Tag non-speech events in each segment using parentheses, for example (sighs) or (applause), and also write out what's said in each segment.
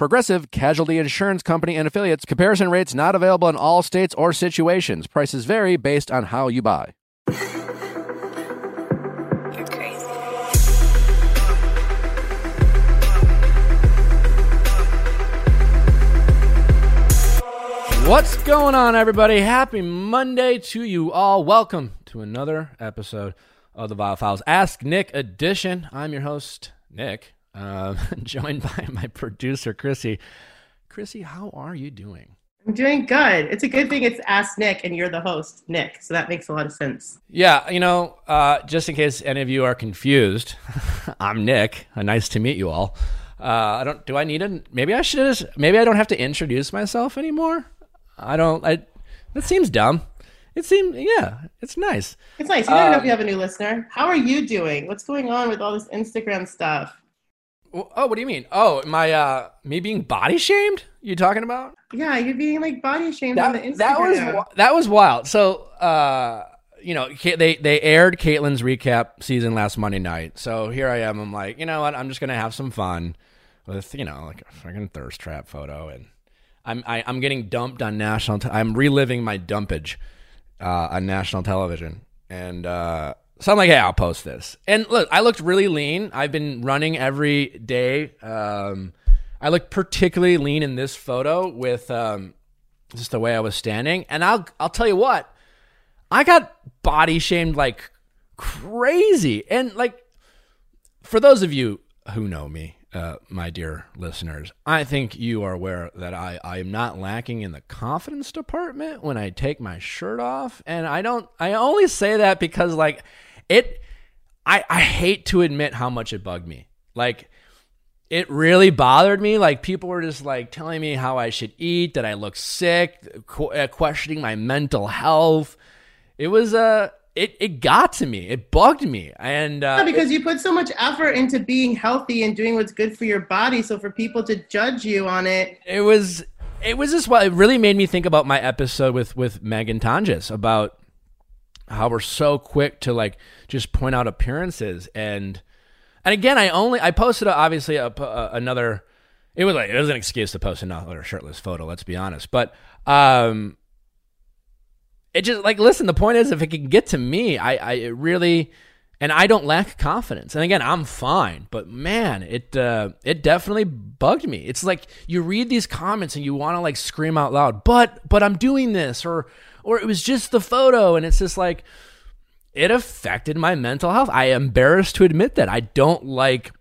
Progressive Casualty Insurance Company and affiliates. Comparison rates not available in all states or situations. Prices vary based on how you buy. You're crazy. What's going on, everybody? Happy Monday to you all. Welcome to another episode of the Viall Files Ask Nick edition. I'm your host, Nick, uh, (laughs) joined by my producer, Krissy. Krissy, how are you doing? I'm doing good. It's a good thing it's Ask Nick and you're the host, Nick. So that makes a lot of sense. Yeah, you know, uh, just in case any of you are confused, (laughs) I'm Nick. Uh, nice to meet you all. Uh, I don't. Do I need a? Maybe I should. Just, maybe I don't have to introduce myself anymore. I don't. I. That seems dumb. It seems. Yeah, it's nice. It's nice. You never know if Um, you have a new listener. How are you doing? What's going on with all this Instagram stuff? Oh, what do you mean? Oh, my uh, me being body shamed? You talking about? Yeah, you're being like body shamed on the That, Instagram. that was that was wild. So, uh, you know, they they aired Kaitlyn's recap season last Monday night. So here I am. I'm like, you know what? I'm just gonna have some fun with you know like a fucking thirst trap photo, and I'm I, I'm getting dumped on national. Te- I'm reliving my dumpage uh, on national television, and uh, so I'm like, hey, I'll post this. And look, I looked really lean. I've been running every day. Um, I look particularly lean in this photo with um, just the way I was standing. And I'll I'll tell you what, I got body shamed like crazy. And like for those of you who know me, uh, my dear listeners, I think you are aware that I, I am not lacking in the confidence department when I take my shirt off. And I don't I only say that because like it I, I hate to admit how much it bugged me. Like it really bothered me. Like people were just like telling me how I should eat, that I look sick, qu- uh, questioning my mental health. It was uh it it got to me. It bugged me. And uh Yeah, because you put so much effort into being healthy and doing what's good for your body. So for people to judge you on it, it was it was just what it really made me think about my episode with with Meghan Tonjes about how we're so quick to like just point out appearances and and again I only I posted a, obviously a, a, another it was like it was an excuse to post another shirtless photo let's be honest but um it just like listen the point is if it can get to me I I it really and I don't lack confidence. And again, I'm fine, but man, it uh, it definitely bugged me. It's like you read these comments and you want to like scream out loud, but but I'm doing this, or or it was just the photo, and it's just like it affected my mental health. I am embarrassed to admit that. I don't like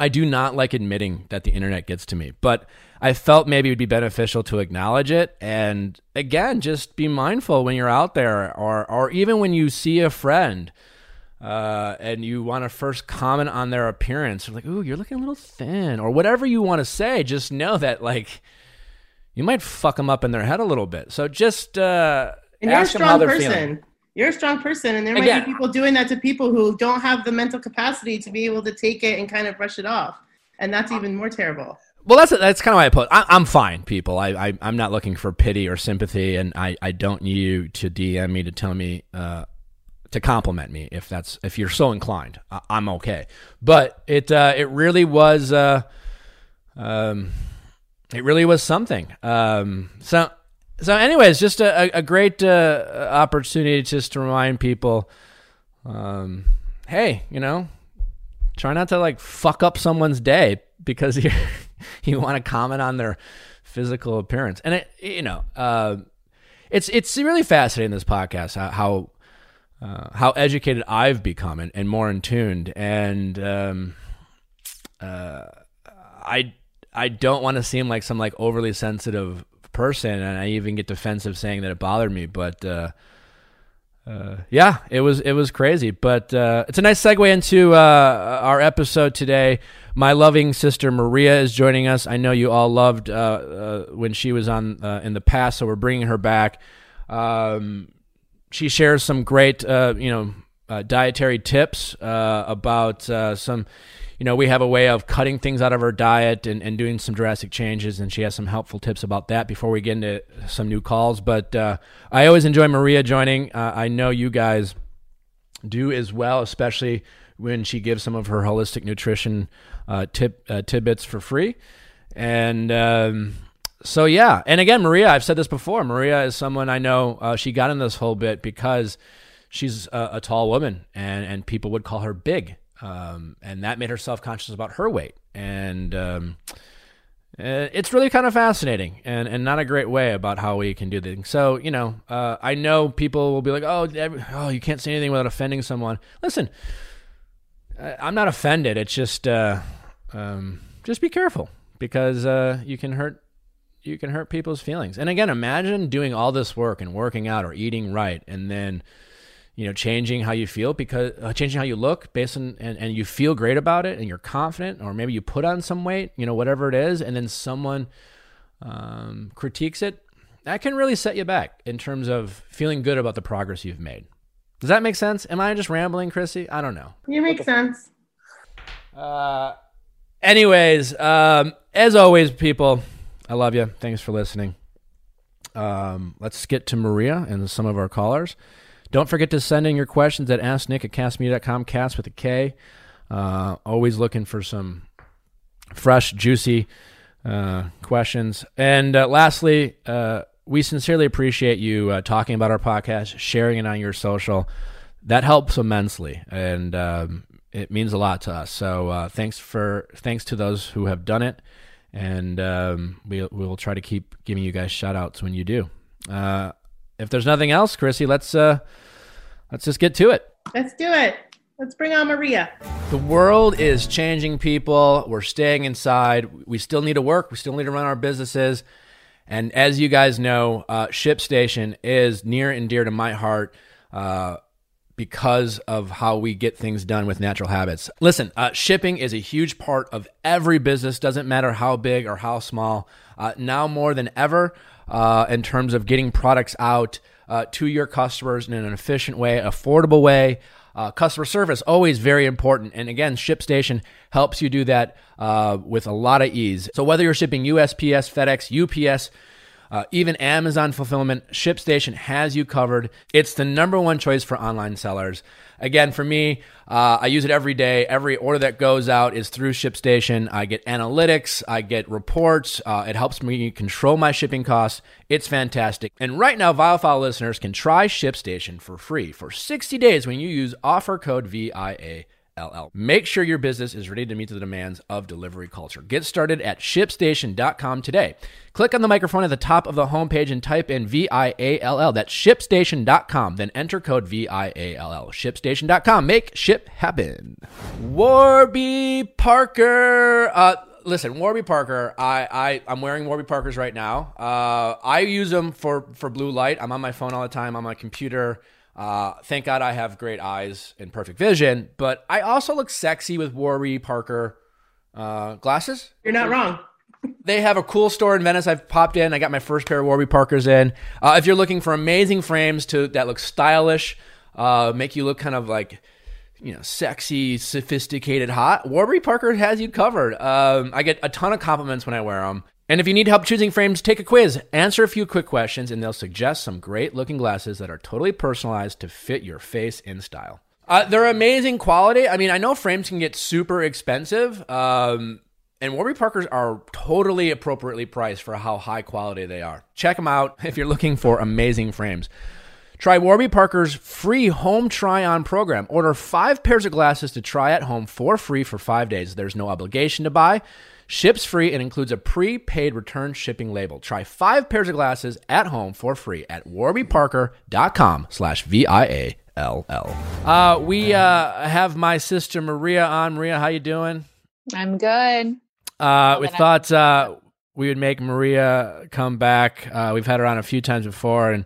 I do not like admitting that the internet gets to me, but I felt maybe it would be beneficial to acknowledge it and again, just be mindful when you're out there or or even when you see a friend uh, and you want to first comment on their appearance, like, "Ooh, you're looking a little thin," or whatever you want to say. Just know that like you might fuck them up in their head a little bit. So just uh, and you're a ask them how strong they're feeling. person. You're a strong person, and there might Again- be people doing that to people who don't have the mental capacity to be able to take it and kind of brush it off, and that's even more terrible. Well, that's that's kind of why I put. I, I'm fine, people. I, I I'm not looking for pity or sympathy, and I I don't need you to DM me to tell me uh to compliment me if that's if you're so inclined. I, I'm okay, but it uh it really was uh um it really was something. Um so so anyways, just a a- great uh, opportunity just to remind people, um hey, you know, try not to like fuck up someone's day because (laughs) you you want to comment on their physical appearance and it you know uh, it's it's really fascinating this podcast how how, uh, how educated I've become and, and more in tuned and um, uh, I I don't want to seem like some like overly sensitive person and I even get defensive saying that it bothered me but uh, uh, yeah, it was it was crazy, but uh, it's a nice segue into uh, our episode today. My loving sister Maria is joining us. I know you all loved uh, uh, when she was on in the past, so we're bringing her back. Um, she shares some great, you know, dietary tips about some. You know, we have a way of cutting things out of our diet and, and doing some drastic changes, and she has some helpful tips about that before we get into some new calls. But uh, I always enjoy Maria joining. Uh, I know you guys do as well, especially when she gives some of her holistic nutrition uh, tip uh, tidbits for free. And um, so, yeah. And again, Maria, I've said this before. Maria is someone I know. Uh, she got in this whole bit because she's a, a, tall woman, and and people would call her big, um, and that made her self conscious about her weight. And um, uh, it's really kind of fascinating and, and not a great way about how we can do things. So, you know, uh, I know people will be like, oh, oh, you can't say anything without offending someone. Listen, I'm not offended. It's just, uh, um, just be careful because uh, you can hurt you can hurt people's feelings. And again, imagine doing all this work and working out or eating right, and then you know changing how you feel because uh, changing how you look based on and, and you feel great about it and you're confident or maybe you put on some weight you know whatever it is and then someone um, critiques it that can really set you back in terms of feeling good about the progress you've made. Does that make sense? Am i just rambling Krissy? I don't know. You make sense. Uh anyways um as always people i love you. Thanks for listening. Um let's get to maria and some of our callers don't forget to send in your questions at asknick at kastmedia.com, cast with a K. Uh, always looking for some fresh, juicy uh, questions. And uh, lastly, uh, we sincerely appreciate you uh, talking about our podcast, sharing it on your social. That helps immensely, and um, it means a lot to us. So uh, thanks for thanks to those who have done it, and um, we we will try to keep giving you guys shout outs when you do if there's nothing else, Krissy, let's uh, let's just get to it. Let's do it. Let's bring on Maria. The world is changing, people. We're staying inside. We still need to work. We still need to run our businesses. And as you guys know, uh, ShipStation is near and dear to my heart. Uh, because of how we get things done with natural habits. Listen, uh, shipping is a huge part of every business, doesn't matter how big or how small. Uh, now more than ever, uh, in terms of getting products out uh, to your customers in an efficient way, affordable way. Uh, customer service always very important, and again, ShipStation helps you do that uh, with a lot of ease. So whether you're shipping USPS, FedEx, UPS, uh, even Amazon fulfillment, ShipStation has you covered. It's the number one choice for online sellers. Again, for me, uh, I use it every day. Every order that goes out is through ShipStation. I get analytics, I get reports. Uh, it helps me control my shipping costs. It's fantastic. And right now, ViallFile listeners can try ShipStation for free for 60 days when you use offer code VIA. LL. Make sure your business is ready to meet the demands of delivery culture. Get started at shipstation.com today. Click on the microphone at the top of the homepage and type in VIALL. That's shipstation.com. Then enter code VIALL. Shipstation.com. Make ship happen. Warby Parker. Uh, listen, Warby Parker. I, I I'm wearing Warby Parkers right now. Uh, I use them for for blue light. I'm on my phone all the time. On my computer. Uh, thank God I have great eyes and perfect vision, but I also look sexy with Warby Parker uh, glasses. You're not wrong. they have a cool store in Venice. I've popped in. I got my first pair of Warby Parkers in. Uh, if you're looking for amazing frames to that look stylish, uh, make you look kind of like you know, sexy, sophisticated, hot. Warby Parker has you covered. Um, I get a ton of compliments when I wear them. And if you need help choosing frames, take a quiz, answer a few quick questions, and they'll suggest some great looking glasses that are totally personalized to fit your face in style. Uh, they're amazing quality. I mean, I know frames can get super expensive, um, and Warby Parkers are totally appropriately priced for how high quality they are. Check them out (laughs) if you're looking for amazing frames. Try Warby Parker's free home try on program. Order five pairs of glasses to try at home for free for five days. There's no obligation to buy. Ships free and includes a prepaid return shipping label. Try five pairs of glasses at home for free at warbyparker.com slash V-I-A-L-L. Uh, we uh, have my sister Maria on. Maria, how you doing? I'm good. Uh, we thought uh, we would make Maria come back. Uh, we've had her on a few times before and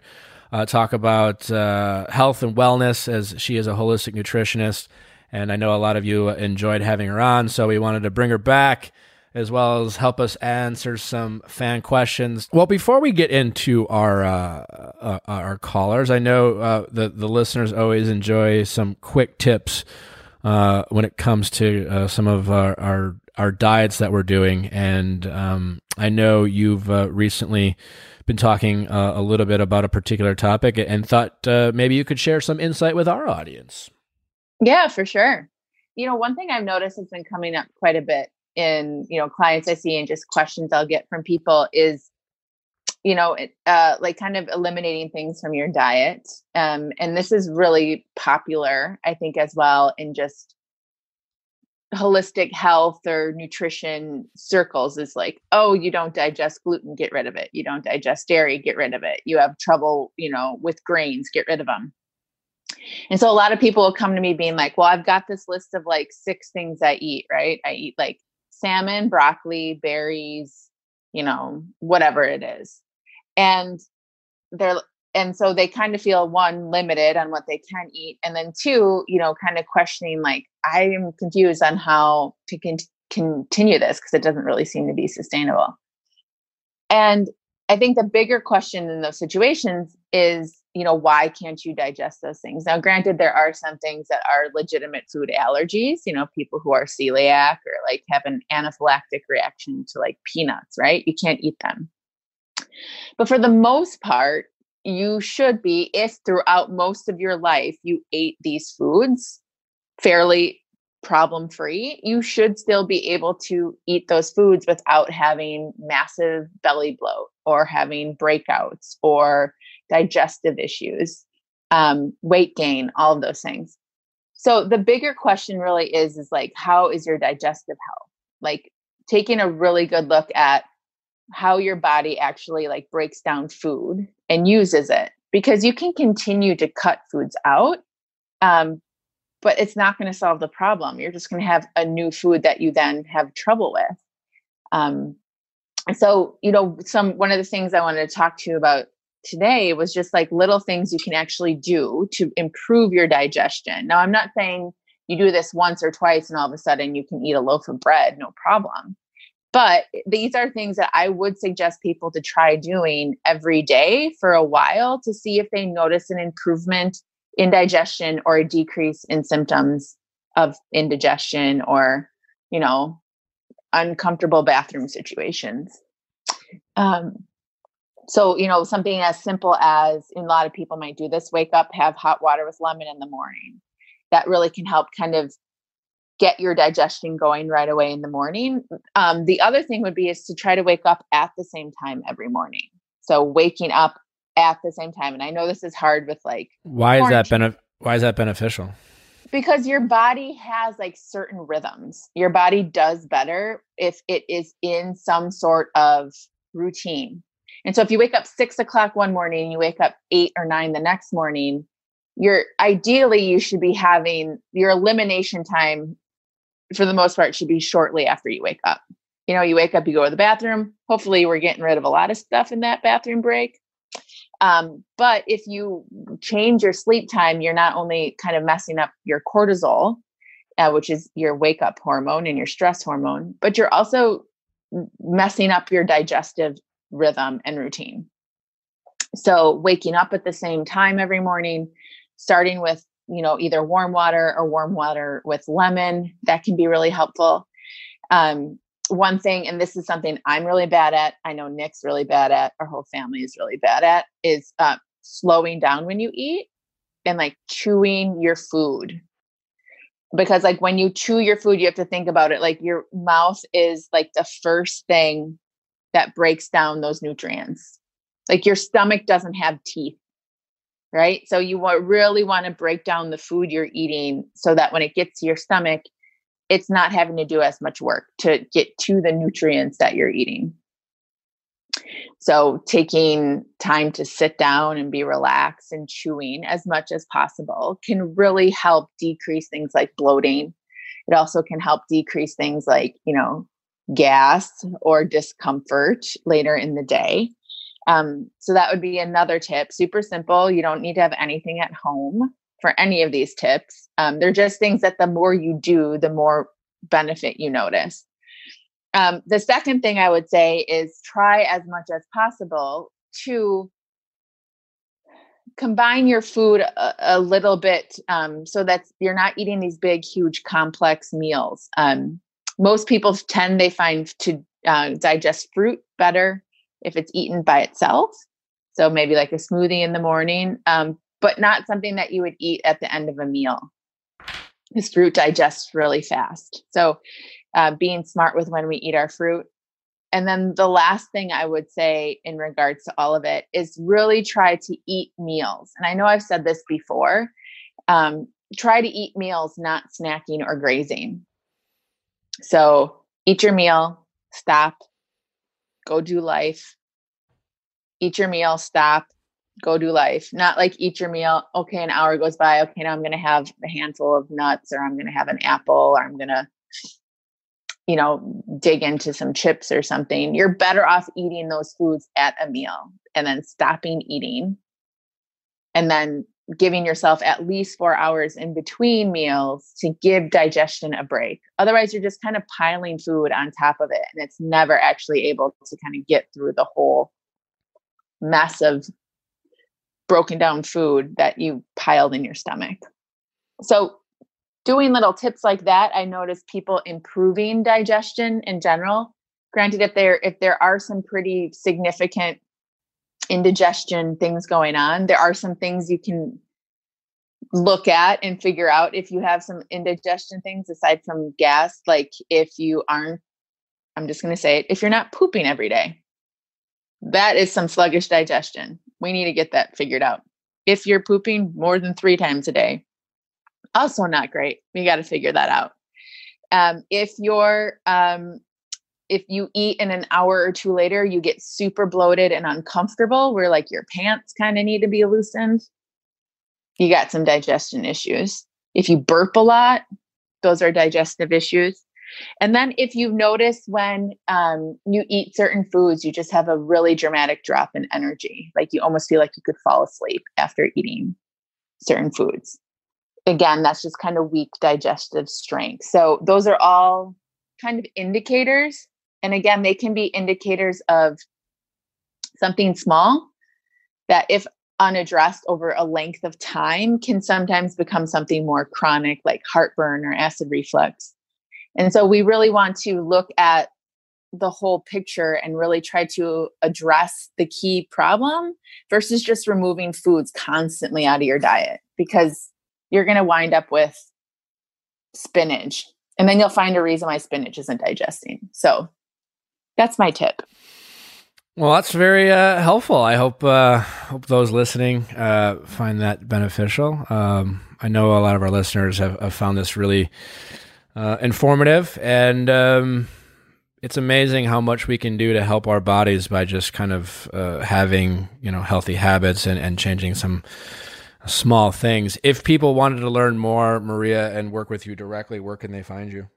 uh, talk about uh, health and wellness as she is a holistic nutritionist. And I know a lot of you enjoyed having her on, so we wanted to bring her back as well as help us answer some fan questions. Well, before we get into our uh, uh, our callers, I know uh, the the listeners always enjoy some quick tips uh, when it comes to uh, some of our, our, our diets that we're doing, and um, I know you've uh, recently been talking a little bit about a particular topic, and thought maybe you could share some insight with our audience. Yeah, for sure. You know, one thing I've noticed has been coming up quite a bit in you know clients I see and just questions I'll get from people is you know uh, like kind of eliminating things from your diet um, and this is really popular I think as well in just holistic health or nutrition circles is like oh you don't digest gluten get rid of it. You don't digest dairy get rid of it. You have trouble you know with grains get rid of them and so a lot of people will come to me being like well i've got this list of like six things i eat right? I eat like salmon, broccoli, berries, you know, whatever it is. And they're and so they kind of feel one limited on what they can eat and then two you know kind of questioning like i am confused on how to con- continue this because it doesn't really seem to be sustainable and i think the bigger question in those situations is you know why can't you digest those things? Now granted there are some things that are legitimate food allergies you know people who are celiac or like have an anaphylactic reaction to like peanuts right? You can't eat them. But for the most part you should be if throughout most of your life you ate these foods fairly problem free you should still be able to eat those foods without having massive belly bloat or having breakouts or digestive issues, um, weight gain, all of those things. So the bigger question really is is like how is your digestive health? Like taking a really good look at how your body actually like breaks down food and uses it because you can continue to cut foods out um, but it's not going to solve the problem you're just going to have a new food that you then have trouble with um, so you know some one of the things i wanted to talk to you about today was just like little things you can actually do to improve your digestion. Now, I'm not saying you do this once or twice and all of a sudden you can eat a loaf of bread, no problem. But these are things that I would suggest people to try doing every day for a while to see if they notice an improvement in digestion or a decrease in symptoms of indigestion or, you know, uncomfortable bathroom situations. Um, so you know something as simple as a lot of people might do this wake up have hot water with lemon in the morning. That really can help kind of get your digestion going right away in the morning. Um, the other thing would be is to try to wake up at the same time every morning. So waking up at the same time and i know this is hard with like why is that benef- why is that beneficial? Because your body has like certain rhythms. Your body does better if it is in some sort of routine and so if you wake up six o'clock one morning, you wake up eight or nine the next morning, you're ideally you should be having your elimination time for the most part should be shortly after you wake up. You know, you wake up, you go to the bathroom. Hopefully, we're getting rid of a lot of stuff in that bathroom break. Um, but if you change your sleep time, you're not only kind of messing up your cortisol, uh, which is your wake up hormone and your stress hormone, but you're also messing up your digestive rhythm and routine. So waking up at the same time every morning, starting with, you know, either warm water or warm water with lemon, that can be really helpful. Um, one thing, and this is something I'm really bad at, I know Nick's really bad at, our whole family is really bad at, is uh, slowing down when you eat and like chewing your food. Because, like, when you chew your food, you have to think about it like your mouth is like the first thing that breaks down those nutrients. Like your stomach doesn't have teeth, right? So you really want to break down the food you're eating so that when it gets to your stomach, it's not having to do as much work to get to the nutrients that you're eating. So, taking time to sit down and be relaxed and chewing as much as possible can really help decrease things like bloating. It also can help decrease things like, you know, gas or discomfort later in the day. Um, so that would be another tip. Super simple. You don't need to have anything at home for any of these tips. Um, they're just things that the more you do, the more benefit you notice. Um, the second thing I would say is try as much as possible to combine your food a, a little bit um, so that you're not eating these big, huge, complex meals. Um, most people tend they find to uh, digest fruit better if it's eaten by itself. So maybe like a smoothie in the morning, um, but not something that you would eat at the end of a meal. This fruit digests really fast. So uh, being smart with when we eat our fruit. And then the last thing I would say in regards to all of it is really try to eat meals. And I know I've said this before. Um, try to eat meals, not snacking or grazing. So eat your meal, stop, go do life. Eat your meal, stop, go do life. Not like eat your meal, okay, an hour goes by, okay, now I'm going to have a handful of nuts or I'm going to have an apple or I'm going to you know, dig into some chips or something, you're better off eating those foods at a meal and then stopping eating and then giving yourself at least four hours in between meals to give digestion a break. Otherwise, you're just kind of piling food on top of it and it's never actually able to kind of get through the whole mess of broken down food that you piled in your stomach. So, doing little tips like that, I notice people improving digestion in general. Granted, if there if there are some pretty significant indigestion things going on, there are some things you can look at and figure out if you have some indigestion things aside from gas. Like if you aren't, I'm just going to say it, if you're not pooping every day, that is some sluggish digestion. We need to get that figured out. If you're pooping more than three times a day, also not great. We got to figure that out. Um, if you're um, if you eat and an hour or two later you get super bloated and uncomfortable, where like your pants kind of need to be loosened, you got some digestion issues. If you burp a lot, those are digestive issues. And then if you notice when um, you eat certain foods, you just have a really dramatic drop in energy. Like you almost feel like you could fall asleep after eating certain foods again, that's just kind of weak digestive strength. So those are all kind of indicators. And again, they can be indicators of something small that, if unaddressed over a length of time, can sometimes become something more chronic, like heartburn or acid reflux. And so we really want to look at the whole picture and really try to address the key problem versus just removing foods constantly out of your diet because you're going to wind up with spinach. And then you'll find a reason why spinach isn't digesting. So that's my tip. Well, that's very uh, helpful. I hope uh, hope those listening uh, find that beneficial. Um, I know a lot of our listeners have, have found this really uh, informative, and um, it's amazing how much we can do to help our bodies by just kind of uh, having you know healthy habits and, and changing some small things. If people wanted to learn more, Maria, and work with you directly, where can they find you?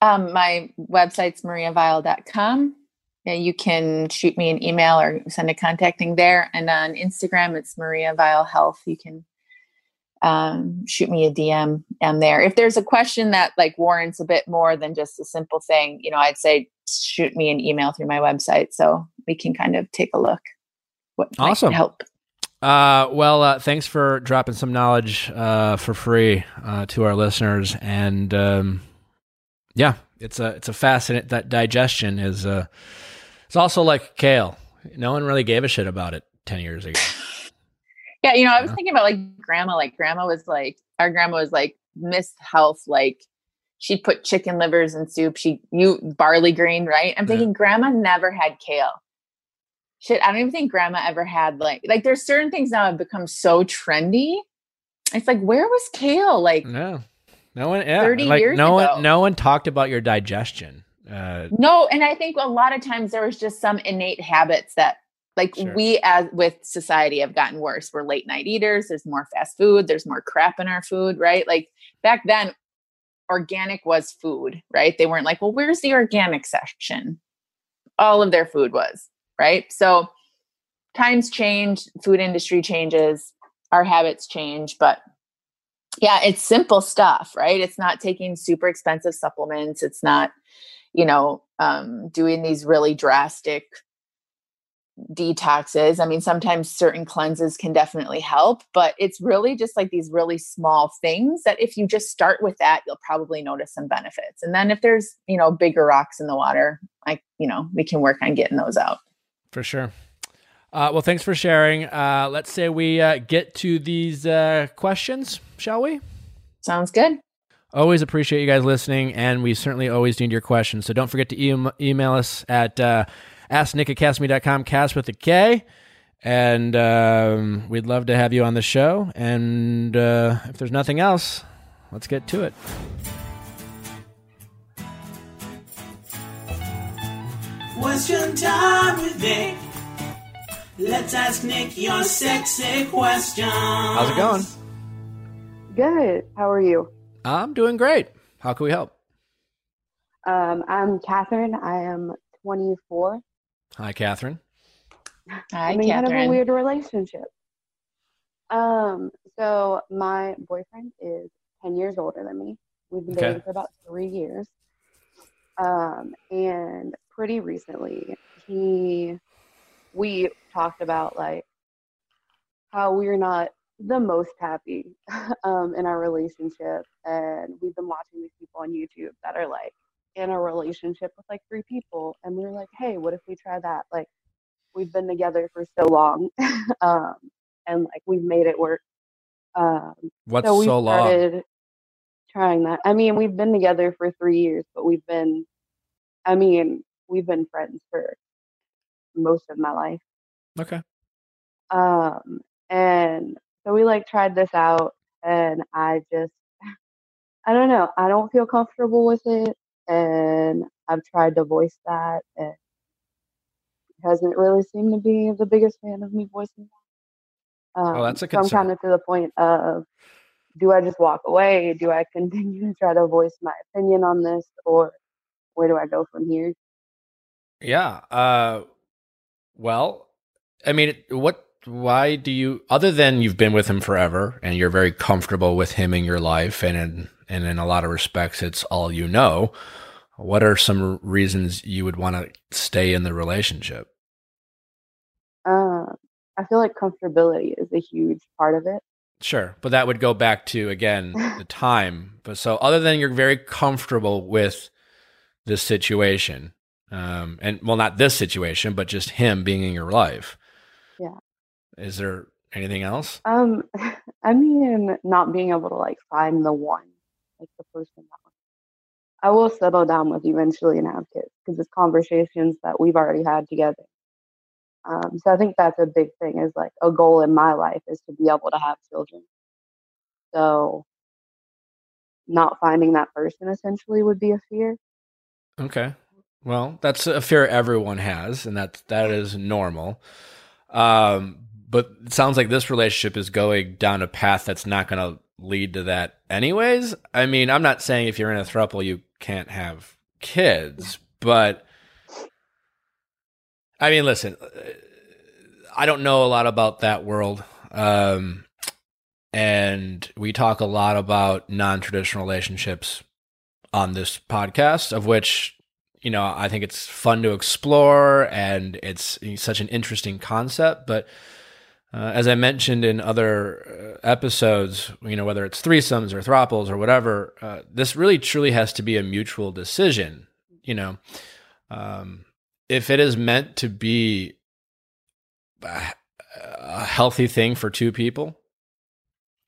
Um, my website's mariaviall.com. Yeah, you can shoot me an email or send a contacting there. And on Instagram, it's Maria Viall Health. You can um, shoot me a DM and there. If there's a question that like warrants a bit more than just a simple thing, you know, I'd say shoot me an email through my website so we can kind of take a look. What awesome. help. Uh, well, uh, thanks for dropping some knowledge uh, for free uh, to our listeners, and um, yeah, it's a it's a fascinating that digestion is uh, it's also like kale. No one really gave a shit about it ten years ago. (laughs) Yeah, you know, I was thinking about like grandma. Like grandma was like our grandma was like Miss Health. Like she'd put chicken livers in soup. She you barley green, right? I'm thinking yeah. grandma never had kale shit, I don't even think grandma ever had like like there's certain things now have become so trendy. It's like where was kale? Like no. No one yeah. 30 like, years no ago. one no one talked about your digestion. Uh, no, and I think a lot of times there was just some innate habits that like sure. we as with society have gotten worse. We're late night eaters, there's more fast food, there's more crap in our food, right? Like back then organic was food, right? They weren't like, well, where's the organic section? All of their food was right? So times change, food industry changes, our habits change, but yeah, it's simple stuff, right? It's not taking super expensive supplements. It's not, you know, um, doing these really drastic detoxes. I mean, sometimes certain cleanses can definitely help, but it's really just like these really small things that if you just start with that, you'll probably notice some benefits. And then if there's, you know, bigger rocks in the water, like, you know, we can work on getting those out. For sure. Uh, well, thanks for sharing. Uh, let's say we uh, get to these uh, questions, shall we? Sounds good. Always appreciate you guys listening, and we certainly always need your questions. So don't forget to e- email us at uh, asknick at kastmedia.com, cast with a K. And um, we'd love to have you on the show. And uh, if there's nothing else, let's get to it. Question time with Nick. Let's ask Nick your sexy questions. How's it going? Good. How are you? I'm doing great. How can we help? Um, I'm Catherine. I am 24. Hi, Catherine. Hi, I'm in kind of a weird relationship. Um, so my boyfriend is 10 years older than me. We've been Okay. dating for about three years. Um, and pretty recently, he, we talked about like how we're not the most happy (laughs) um, in our relationship. And we've been watching these people on YouTube that are like in a relationship with like three people. And we were like, hey, what if we try that? Like, we've been together for so long (laughs) um, and like we've made it work. Um, What's so we so long? trying that. I mean, we've been together for three years, but we've been, I mean, we've been friends for most of my life. Okay. Um, and so we like tried this out, and I just, I don't know, I don't feel comfortable with it, and I've tried to voice that, and he hasn't really seemed to be the biggest fan of me voicing that. Um, Oh, that's a concern. so I'm kind of to the point of, do I just walk away? Do I (laughs) continue to try to voice my opinion on this, or where do I go from here? Yeah. Uh, well, I mean, what? Why do you? Other than you've been with him forever and you're very comfortable with him in your life, and in and in a lot of respects, it's all you know. What are some reasons you would want to stay in the relationship? Um, I feel like comfortability is a huge part of it. Sure, but that would go back to again the (laughs) time. But so, other than you're very comfortable with this situation, um, and well, not this situation, but just him being in your life. Yeah. Is there anything else? Um, (laughs) I mean, not being able to like find the one, like the person that I will settle down with eventually and have kids because it's conversations that we've already had together. Um, so I think that's a big thing is like a goal in my life is to be able to have children. So not finding that person essentially would be a fear. Okay. Well, that's a fear everyone has, and that that is normal. Um, but it sounds like this relationship is going down a path that's not going to lead to that, anyways. I mean, I'm not saying if you're in a throuple you can't have kids, but I mean, listen, I don't know a lot about that world. Um, and we talk a lot about non-traditional relationships on this podcast, of which you know I think it's fun to explore, and it's such an interesting concept. But uh, as I mentioned in other uh, episodes, you know whether it's threesomes or throuples or whatever, uh, this really truly has to be a mutual decision. You know, um, if it is meant to be a, healthy thing for two people,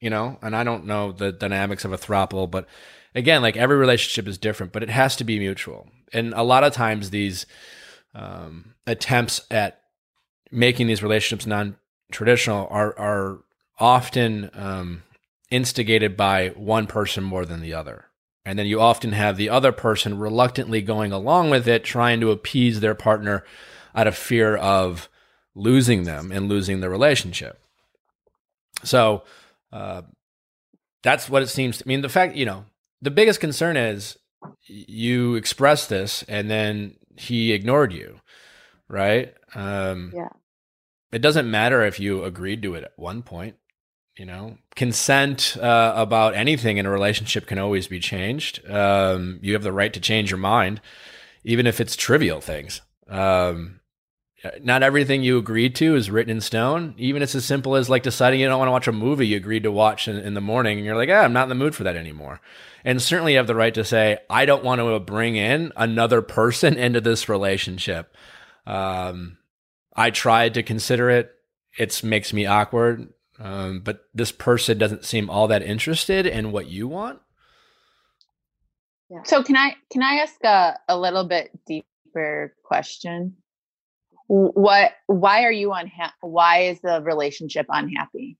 you know, and I don't know the dynamics of a throuple, but again, like every relationship is different, but it has to be mutual. And a lot of times, these um, attempts at making these relationships non-traditional are are often um, instigated by one person more than the other, and then you often have the other person reluctantly going along with it, trying to appease their partner out of fear of losing them and losing the relationship. So. Uh, that's what it seems to I mean the fact you know the biggest concern is you expressed this and then he ignored you right um Yeah. it doesn't matter if you agreed to it at one point you know consent uh, about anything in a relationship can always be changed um you have the right to change your mind even if it's trivial things. Um, not everything you agreed to is written in stone. Even it's as simple as like deciding you don't want to watch a movie you agreed to watch in, in the morning, and you're like, ah, I'm not in the mood for that anymore. And certainly you have the right to say, I don't want to bring in another person (laughs) into this relationship. Um, I tried to consider it. It makes me awkward. Um, but this person doesn't seem all that interested in what you want. Yeah. So can I can I ask a, a little bit deeper question? What why are you unhappy? Why is the relationship unhappy?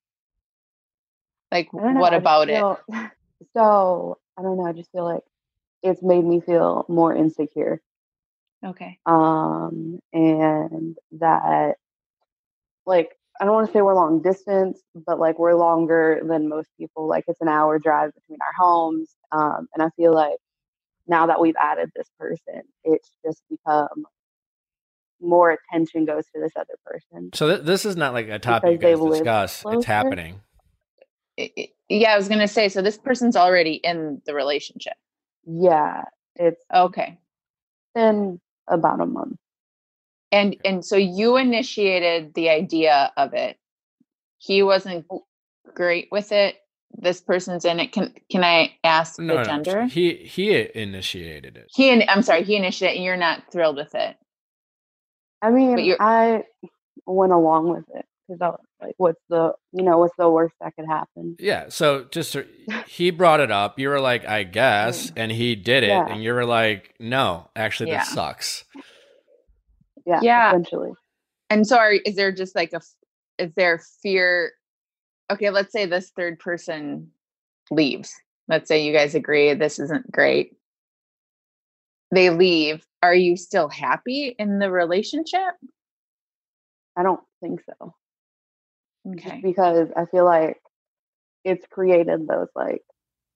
Like know, what about it? (sighs) So I don't know. I just feel like it's made me feel more insecure. Okay. Um, and that, like, I don't want to say we're long distance, but like we're longer than most people. Like it's an hour drive between our homes. Um, and I feel like now that we've added this person, it's just become more attention goes to this other person. So th- this is not like a topic you Because they guys live discuss. It's happening. I- I- Yeah, I was gonna say. So this person's already in the relationship. Yeah, it's Okay. been about a month. And and so you initiated the idea of it. He wasn't oh. great with it. This person's in it. Can can I ask No, the no, gender? he he initiated it. He and I'm sorry, he initiated. it, and You're not thrilled with it. I mean, I went along with it because I was like, what's the, you know, what's the worst that could happen? Yeah. So just he brought it up. You were like, I guess, mm. and he did it, Yeah. and you were like, No, actually, Yeah. that sucks. Yeah, Yeah. essentially. And so, are, is there just like a, is there fear? Okay, let's say this third person leaves. Let's say you guys agree this isn't great. They leave. Are you still happy in the relationship? I don't think so. Okay. Because I feel like it's created those like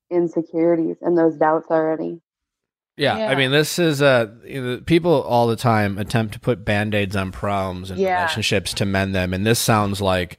insecurities and those doubts already. Yeah, I mean, this is uh, you know, people all the time attempt to put band aids on problems and Yeah. relationships to mend them, and this sounds like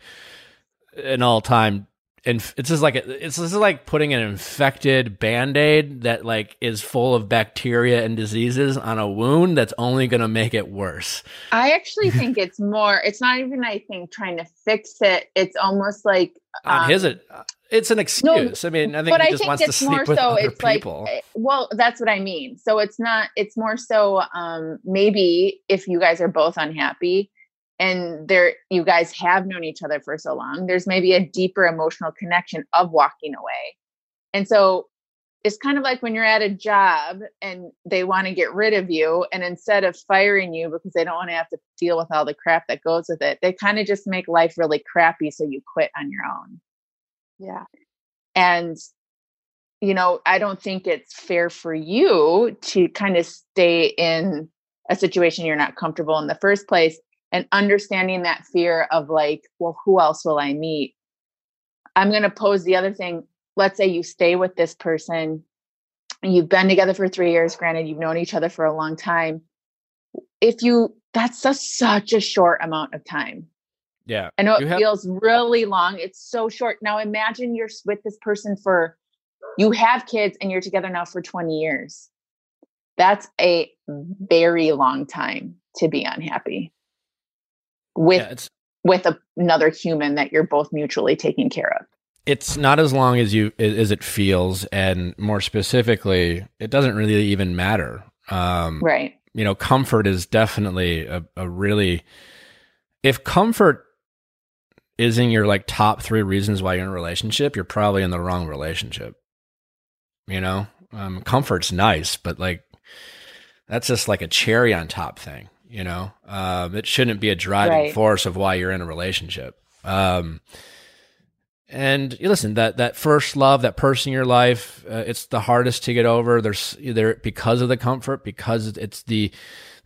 an all time. Inf- it's just like a, it's this is like putting an infected band aid that like is full of bacteria and diseases on a wound that's only going to make it worse. I actually (laughs) think it's more, it's not even, I think, trying to fix it. It's almost like, On um, his, it, it's an excuse. I mean, I think but he I think wants to it's sleep more with so other it's like people. eh, well that's what I mean. So it's not it's more so um maybe if you guys are both unhappy and there you guys have known each other for so long, there's maybe a deeper emotional connection of walking away. And so it's kind of like when you're at a job and they want to get rid of you and instead of firing you because they don't want to have to deal with all the crap that goes with it, they kind of just make life really crappy so you quit on your own Yeah. and you know i don't think it's fair for you to kind of stay in a situation you're not comfortable in the first place and understanding that fear of like well who else will i meet i'm going to pose the other thing let's say you stay with this person and you've been together for 3 years granted you've known each other for a long time if you that's a, such a short amount of time yeah, I know it have- feels really long. It's so short. Now imagine you're with this person for you have kids and you're together now for 20 years. That's a very long time to be unhappy with yeah, with a, another human that you're both mutually taking care of. it's not as long as you as it feels and more specifically it doesn't really even matter um Right. you know comfort is definitely a, a really if comfort isn't your like top three reasons why you're in a relationship you're probably in the wrong relationship you know um comfort's nice but like that's just like a cherry on top thing you know? Um it shouldn't be a driving Right. force of why you're in a relationship. Um and you listen that that first love that person in your life uh, it's the hardest to get over. There's either because of the comfort because it's the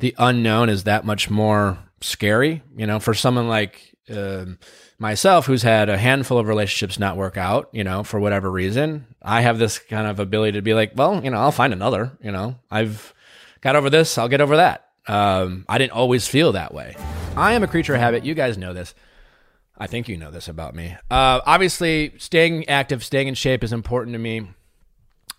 the unknown is that much more scary. You know for someone like um, myself who's had a handful of relationships not work out you know for whatever reason i have this kind of ability to be like well you know i'll find another you know? I've got over this i'll get over that um, i didn't always feel that way i am a creature of habit you guys know this I think you know this about me. Uh, obviously, staying active, staying in shape is important to me.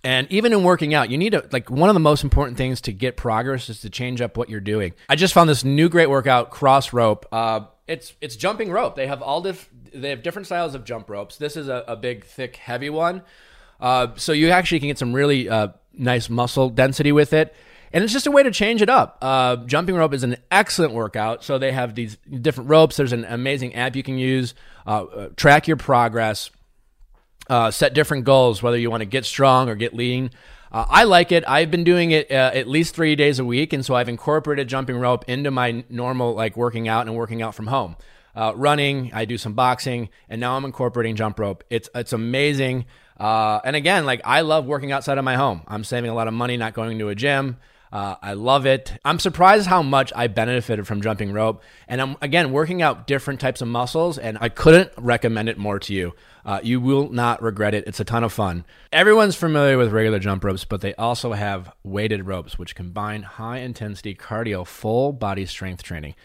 And even in working out, you need to like one of the most important things to get progress is to change up what you're doing. I just found this new great workout, Crossrope. Uh, it's it's jumping rope. They have all diff- they have different styles of jump ropes. This is a, a big, thick, heavy one. Uh, so you actually can get some really uh, nice muscle density with it. And it's just a way to change it up. Uh, jumping rope is an excellent workout. So they have these different ropes. There's an amazing app you can use, uh, uh, track your progress, uh, set different goals, whether you want to get strong or get lean. Uh, I like it. I've been doing it uh, at least three days a week, and so I've incorporated jumping rope into my normal like working out and working out from home. Running, I do some boxing, and now I'm incorporating jump rope. It's it's amazing. Uh, and again, like I love working outside of my home. I'm saving a lot of money not going to a gym. Uh, I love it. I'm surprised how much I benefited from jumping rope. And I'm, again, working out different types of muscles, and I couldn't recommend it more to you. Uh, you will not regret it. It's a ton of fun. Everyone's familiar with regular jump ropes, but they also have weighted ropes, which combine high intensity cardio, full body strength training.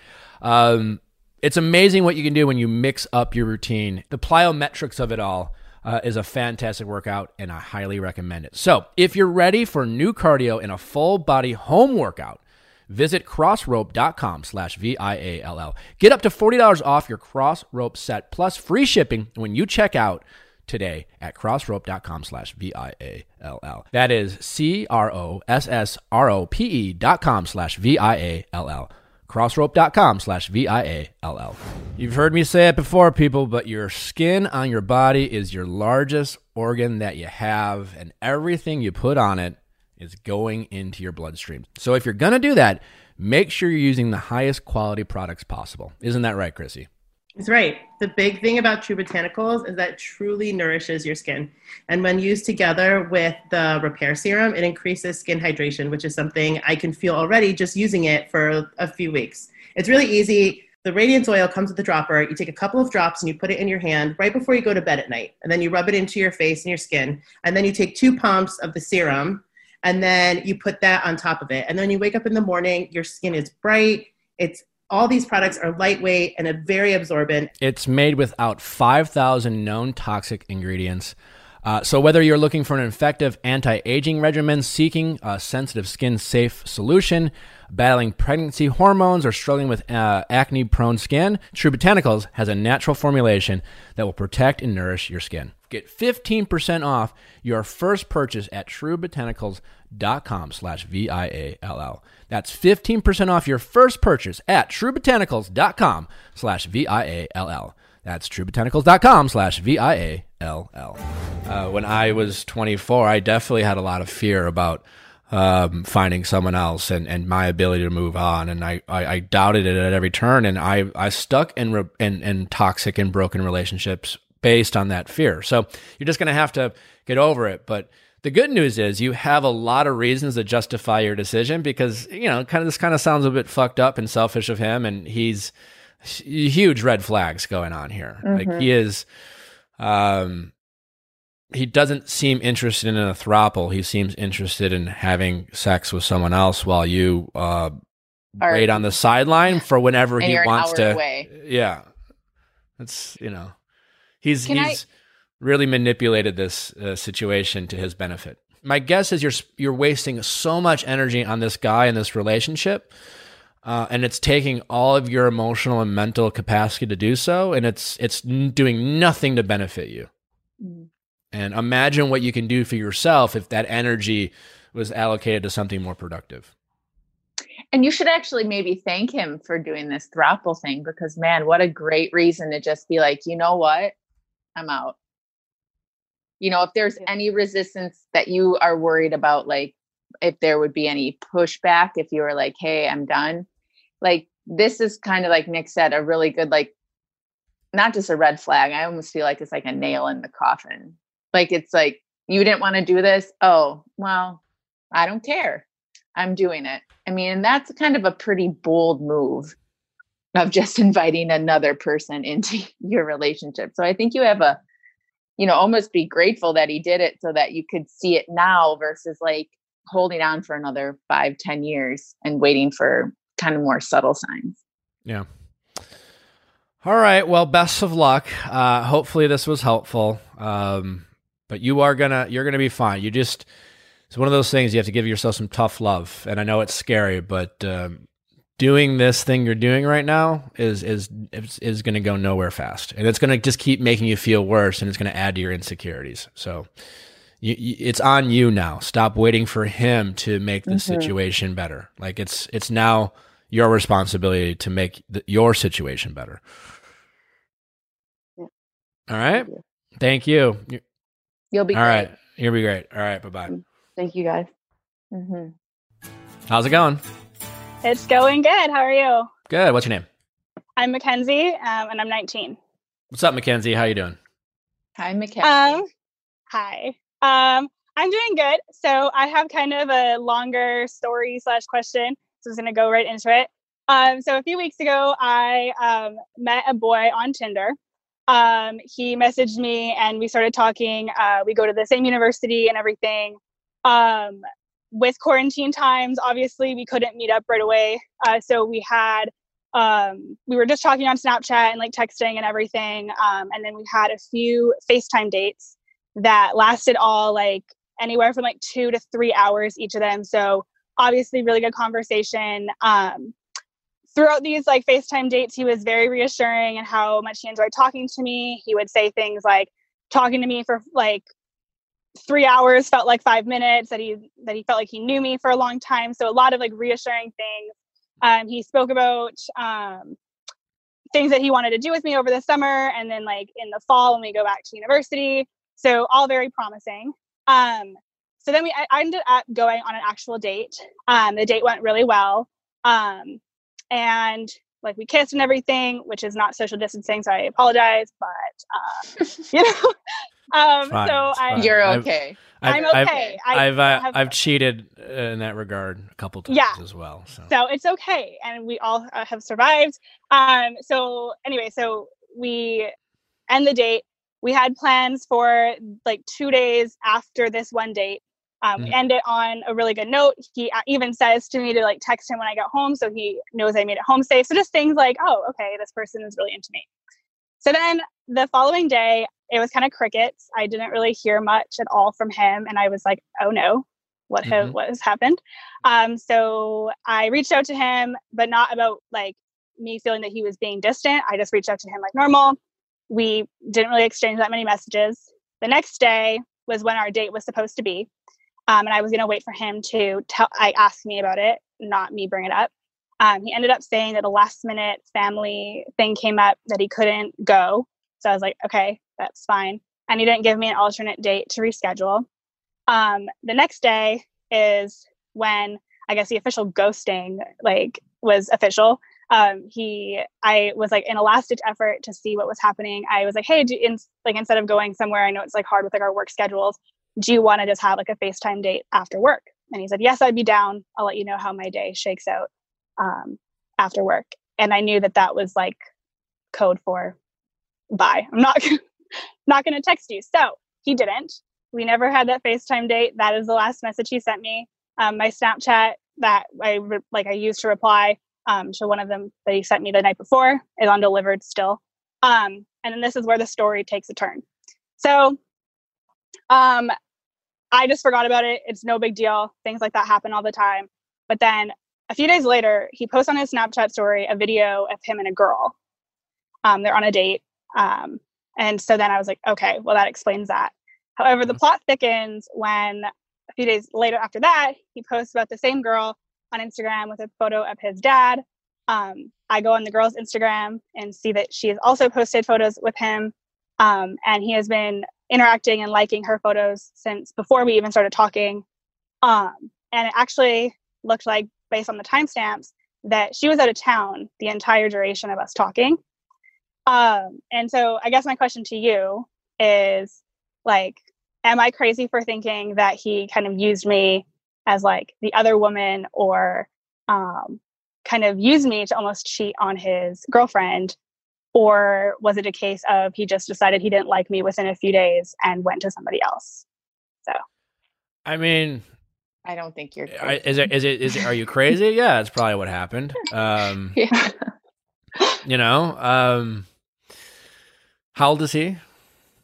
Um, it's amazing what you can do when you mix up your routine. The plyometrics of it all uh, is a fantastic workout, and I highly recommend it. So, if you're ready for new cardio in a full body home workout, visit crossrope.com slash V-I-A-L-L. Get up to $40 off your crossrope set plus free shipping when you check out today at crossrope.com slash V-I-A-L-L. That is C-R-O-S-S-R-O-P-E dot com slash V-I-A-L-L crossrope.com slash V-I-A-L-L. You've heard me say it before, people, but your skin on your body is your largest organ that you have, and everything you put on it is going into your bloodstream. So if you're going to do that, make sure you're using the highest quality products possible. Isn't that right, Krissy? That's right. The big thing about True Botanicals is that it truly nourishes your skin. And when used together with the repair serum, it increases skin hydration, which is something I can feel already just using it for a few weeks. It's really easy. The radiance oil comes with a dropper. You take a couple of drops and you put it in your hand right before you go to bed at night. And then you rub it into your face and your skin. And then you take two pumps of the serum and then you put that on top of it. And then you wake up in the morning, your skin is bright, it's all these products are lightweight and very absorbent. It's made without 5,000 known toxic ingredients. Uh, so, whether you're looking for an effective anti aging regimen, seeking a sensitive skin safe solution, battling pregnancy hormones, or struggling with uh, acne prone skin, True Botanicals has a natural formulation that will protect and nourish your skin. Get 15% off your first purchase at truebotanicals.com slash V-I-A-L-L. That's 15% off your first purchase at truebotanicals.com slash V-I-A-L-L. That's truebotanicals.com slash V-I-A-L-L. Uh, when I was 24, I definitely had a lot of fear about um, finding someone else and, and my ability to move on. And I, I, I doubted it at every turn. And I, I stuck in, re- in, in toxic and broken relationships based on that fear. So you're just going to have to get over it. But the good news is you have a lot of reasons to justify your decision because, you know, kind of this kind of sounds a bit fucked up and selfish of him. And he's huge red flags going on here. Mm-hmm. Like he is, um, he doesn't seem interested in a throuple. He seems interested in having sex with someone else while you uh, Are- wait on the sideline for whenever he wants to. away. Yeah, it's you know, he's Can I- he's really manipulated this uh, situation to his benefit. My guess is you're you're wasting so much energy on this guy and this relationship. Uh, and it's taking all of your emotional and mental capacity to do so, and it's it's doing nothing to benefit you. Mm. And imagine what you can do for yourself if that energy was allocated to something more productive. And you should actually maybe thank him for doing this throuple thing because man, what a great reason to just be like, you know what? I'm out. You know, if there's Yeah. any resistance that you are worried about, like if there would be any pushback, if you were like, hey, I'm done, like this is kind of like Nick said, a really good, like, not just a red flag. I almost feel like it's like a nail in the coffin. Like it's like, you didn't want to do this. Oh, well, I don't care. I'm doing it. I mean, and that's kind of a pretty bold move of just (laughs) inviting another person into (laughs) your relationship. So I think you have a, you know, almost be grateful that he did it so that you could see it now versus like holding on for another five, ten years and waiting for kind of more subtle signs. Yeah. All right. Well, best of luck. Uh, hopefully this was helpful. Um, but you are gonna you're gonna be fine. You just it's one of those things you have to give yourself some tough love. And I know it's scary, but um, doing this thing you're doing right now is is is, is going to go nowhere fast, and it's going to just keep making you feel worse, and it's going to add to your insecurities. So. You, you, it's on you now. Stop waiting for him to make the Mhm. situation better. Like it's it's now your responsibility to make the, your situation better. Yeah. All right. Thank you. Thank you. You- You'll be All great. right. You'll be great. All right. Bye bye. Thank you guys. hmm How's it going? It's going good. How are you? Good. What's your name? I'm Mackenzie, um, and I'm 19. What's up, Mackenzie? How are you doing? Hi, Mackenzie. Um, hi. Um, I'm doing good. So I have kind of a longer story slash question. So I'm going to go right into it. Um, so a few weeks ago, I um, met a boy on Tinder. Um, he messaged me and we started talking. Uh, we go to the same university and everything. Um, with quarantine times, obviously, we couldn't meet up right away. Uh, so we had um, we were just talking on Snapchat and like texting and everything. Um, and then we had a few FaceTime dates that lasted all like anywhere from like two to three hours each of them. So obviously, really good conversation. Um, throughout these like FaceTime dates, he was very reassuring and how much he enjoyed talking to me. He would say things like talking to me for like three hours felt like five minutes that he that he felt like he knew me for a long time. So a lot of like reassuring things. Um, he spoke about um, things that he wanted to do with me over the summer and then like in the fall when we go back to university. So all very promising. Um, so then we I, I ended up going on an actual date. Um, the date went really well. Um, and like we kissed and everything which is not social distancing so i apologize but uh, (laughs) you know um, Fine, so i. You're I've- okay. I'm I've- okay. I I've uh, have- I've cheated in that regard a couple times Yeah. as well. So, so it's okay and we all uh, have survived um so anyway so we end the date we had plans for like two days after this one date um, we Mhm. end it on a really good note he uh, even says to me to like text him when i get home so he knows i made it home safe so just things like oh okay this person is really into me so then the following day it was kind of crickets i didn't really hear much at all from him and i was like oh no what have Mhm. what has happened um, so I reached out to him, but not about like me feeling that he was being distant. I just reached out to him like normal. We didn't really exchange that many messages. The next day was when our date was supposed to be. Um, and I was going to wait for him to tell, I asked me about it, not me bring it up. Um, he ended up saying that a last minute family thing came up that he couldn't go. So I was like, okay, that's fine. And he didn't give me an alternate date to reschedule. Um, the next day is when I guess the official ghosting like was official. Um, he, I was like in a last ditch effort to see what was happening. I was like, hey, do, in, like instead of going somewhere, I know it's like hard with like our work schedules. Do you want to just have like a FaceTime date after work? And he said, yes, I'd be down. I'll let you know how my day shakes out um, after work. And I knew that that was like code for bye. I'm not (laughs) not going to text you. So he didn't. We never had that FaceTime date. That is the last message he sent me. Um, my Snapchat that I re- like I used to reply um, to one of them that he sent me the night before is undelivered still. Um, and then this is where the story takes a turn. So um, I just forgot about it. It's no big deal. Things like that happen all the time. But then a few days later, he posts on his Snapchat story a video of him and a girl. Um, they're on a date. Um, and so then I was like, okay, well, that explains that. However, the plot thickens when a few days later after that, he posts about the same girl on Instagram with a photo of his dad. Um, I go on the girl's Instagram and see that she has also posted photos with him. Um, and he has been interacting and liking her photos since before we even started talking. Um, and it actually looked like, based on the timestamps, that she was out of town the entire duration of us talking. Um, and so I guess my question to you is like, am I crazy for thinking that he kind of used me as like the other woman or um, kind of used me to almost cheat on his girlfriend? Or was it a case of he just decided he didn't like me within a few days and went to somebody else? So, I mean, I don't think you're. I, is it is it is it, are you crazy? (laughs) yeah, that's probably what happened. Um, yeah. you know, um, how old is he?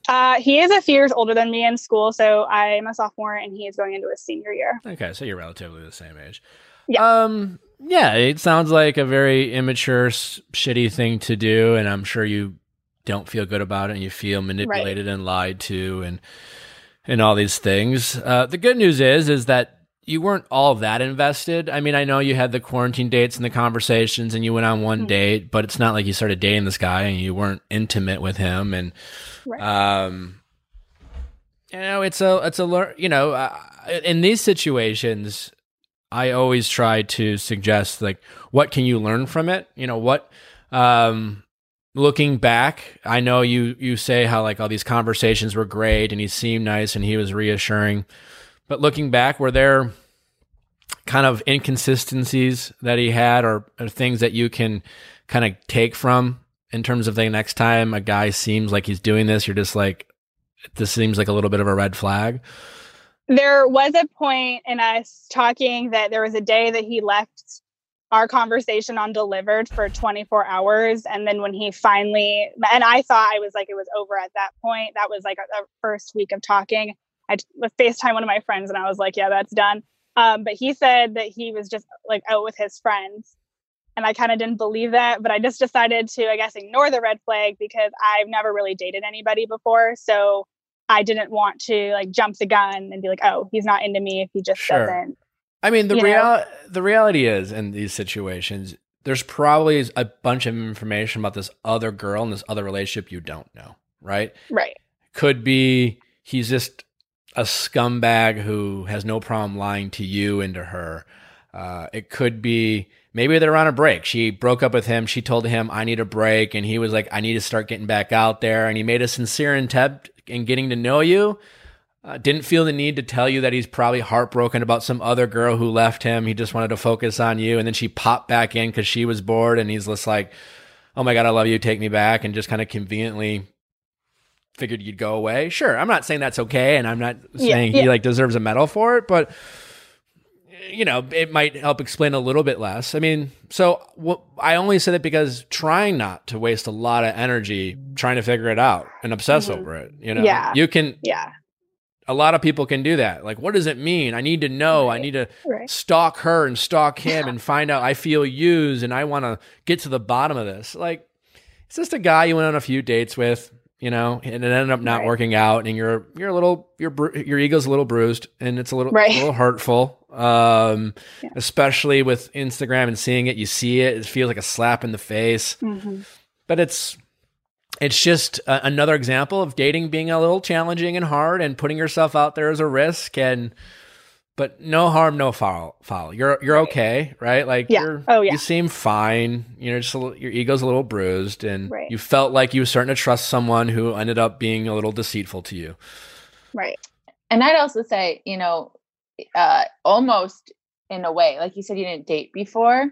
Uh, he is a few years older than me in school, so I'm a sophomore and he is going into his senior year. Okay, so you're relatively the same age. Yeah. Um. Yeah, it sounds like a very immature, s- shitty thing to do, and I'm sure you don't feel good about it, and you feel manipulated and lied to, and and all these things. Uh, the good news is, is that you weren't all that invested. I mean, I know you had the quarantine dates and the conversations, and you went on one Mhm. date, but it's not like you started dating this guy and you weren't intimate with him, and Right. um, you know, it's a it's a lear- you know, uh, in these situations, I always try to suggest like, what can you learn from it? You know, what um looking back, I know you you say how like all these conversations were great and he seemed nice and he was reassuring. But looking back, were there kind of inconsistencies that he had or, or things that you can kind of take from in terms of the next time a guy seems like he's doing this, you're just like this seems like a little bit of a red flag. There was a point in us talking that there was a day that he left our conversation undelivered for 24 hours. And then when he finally, and I thought I was like, it was over at that point. That was like a, a first week of talking. I FaceTime one of my friends and I was like, yeah, that's done. Um, but he said that he was just like out with his friends. And I kind of didn't believe that, but I just decided to, I guess, ignore the red flag because I've never really dated anybody before. So I didn't want to like jump the gun and be like, oh, he's not into me if he just Sure. doesn't. I mean, the real the reality is in these situations, there's probably a bunch of information about this other girl and this other relationship you don't know, right? Right. Could be he's just a scumbag who has no problem lying to you and to her. Uh, it could be maybe they're on a break. She broke up with him. She told him, I need a break. And he was like, I need to start getting back out there. And he made a sincere attempt in getting to know you. Uh, didn't feel the need to tell you that he's probably heartbroken about some other girl who left him. He just wanted to focus on you. And then she popped back in because she was bored. And he's just like, oh my God, I love you. Take me back. And just kind of conveniently figured you'd go away. Sure. I'm not saying that's okay. And I'm not Yeah, saying he like deserves a medal for it, but you know, it might help explain a little bit less. I mean, so wh- I only said it because trying not to waste a lot of energy trying to figure it out and obsess Mhm. over it. You know, Yeah. you can, Yeah. a lot of people can do that. Like, what does it mean? I need to know. I need to Right. stalk her and stalk (laughs) him and find out I feel used and I want to get to the bottom of this. Like, it's just a guy you went on a few dates with, you know, and it ended up not Right. working out, and you're you're a little your your ego's a little bruised, and it's a little Right. a little hurtful. Um, Yeah. especially with Instagram and seeing it, you see it, it feels like a slap in the face Mhm. but it's it's just a, another example of dating being a little challenging and hard and putting yourself out there as a risk and but no harm no foul foul you're you're Right. okay right like Yeah. you're Oh, yeah. you seem fine you know just a little, your ego's a little bruised and Right. you felt like you were starting to trust someone who ended up being a little deceitful to you Right. And I'd also say, you know, uh, almost in a way, like you said, you didn't date before.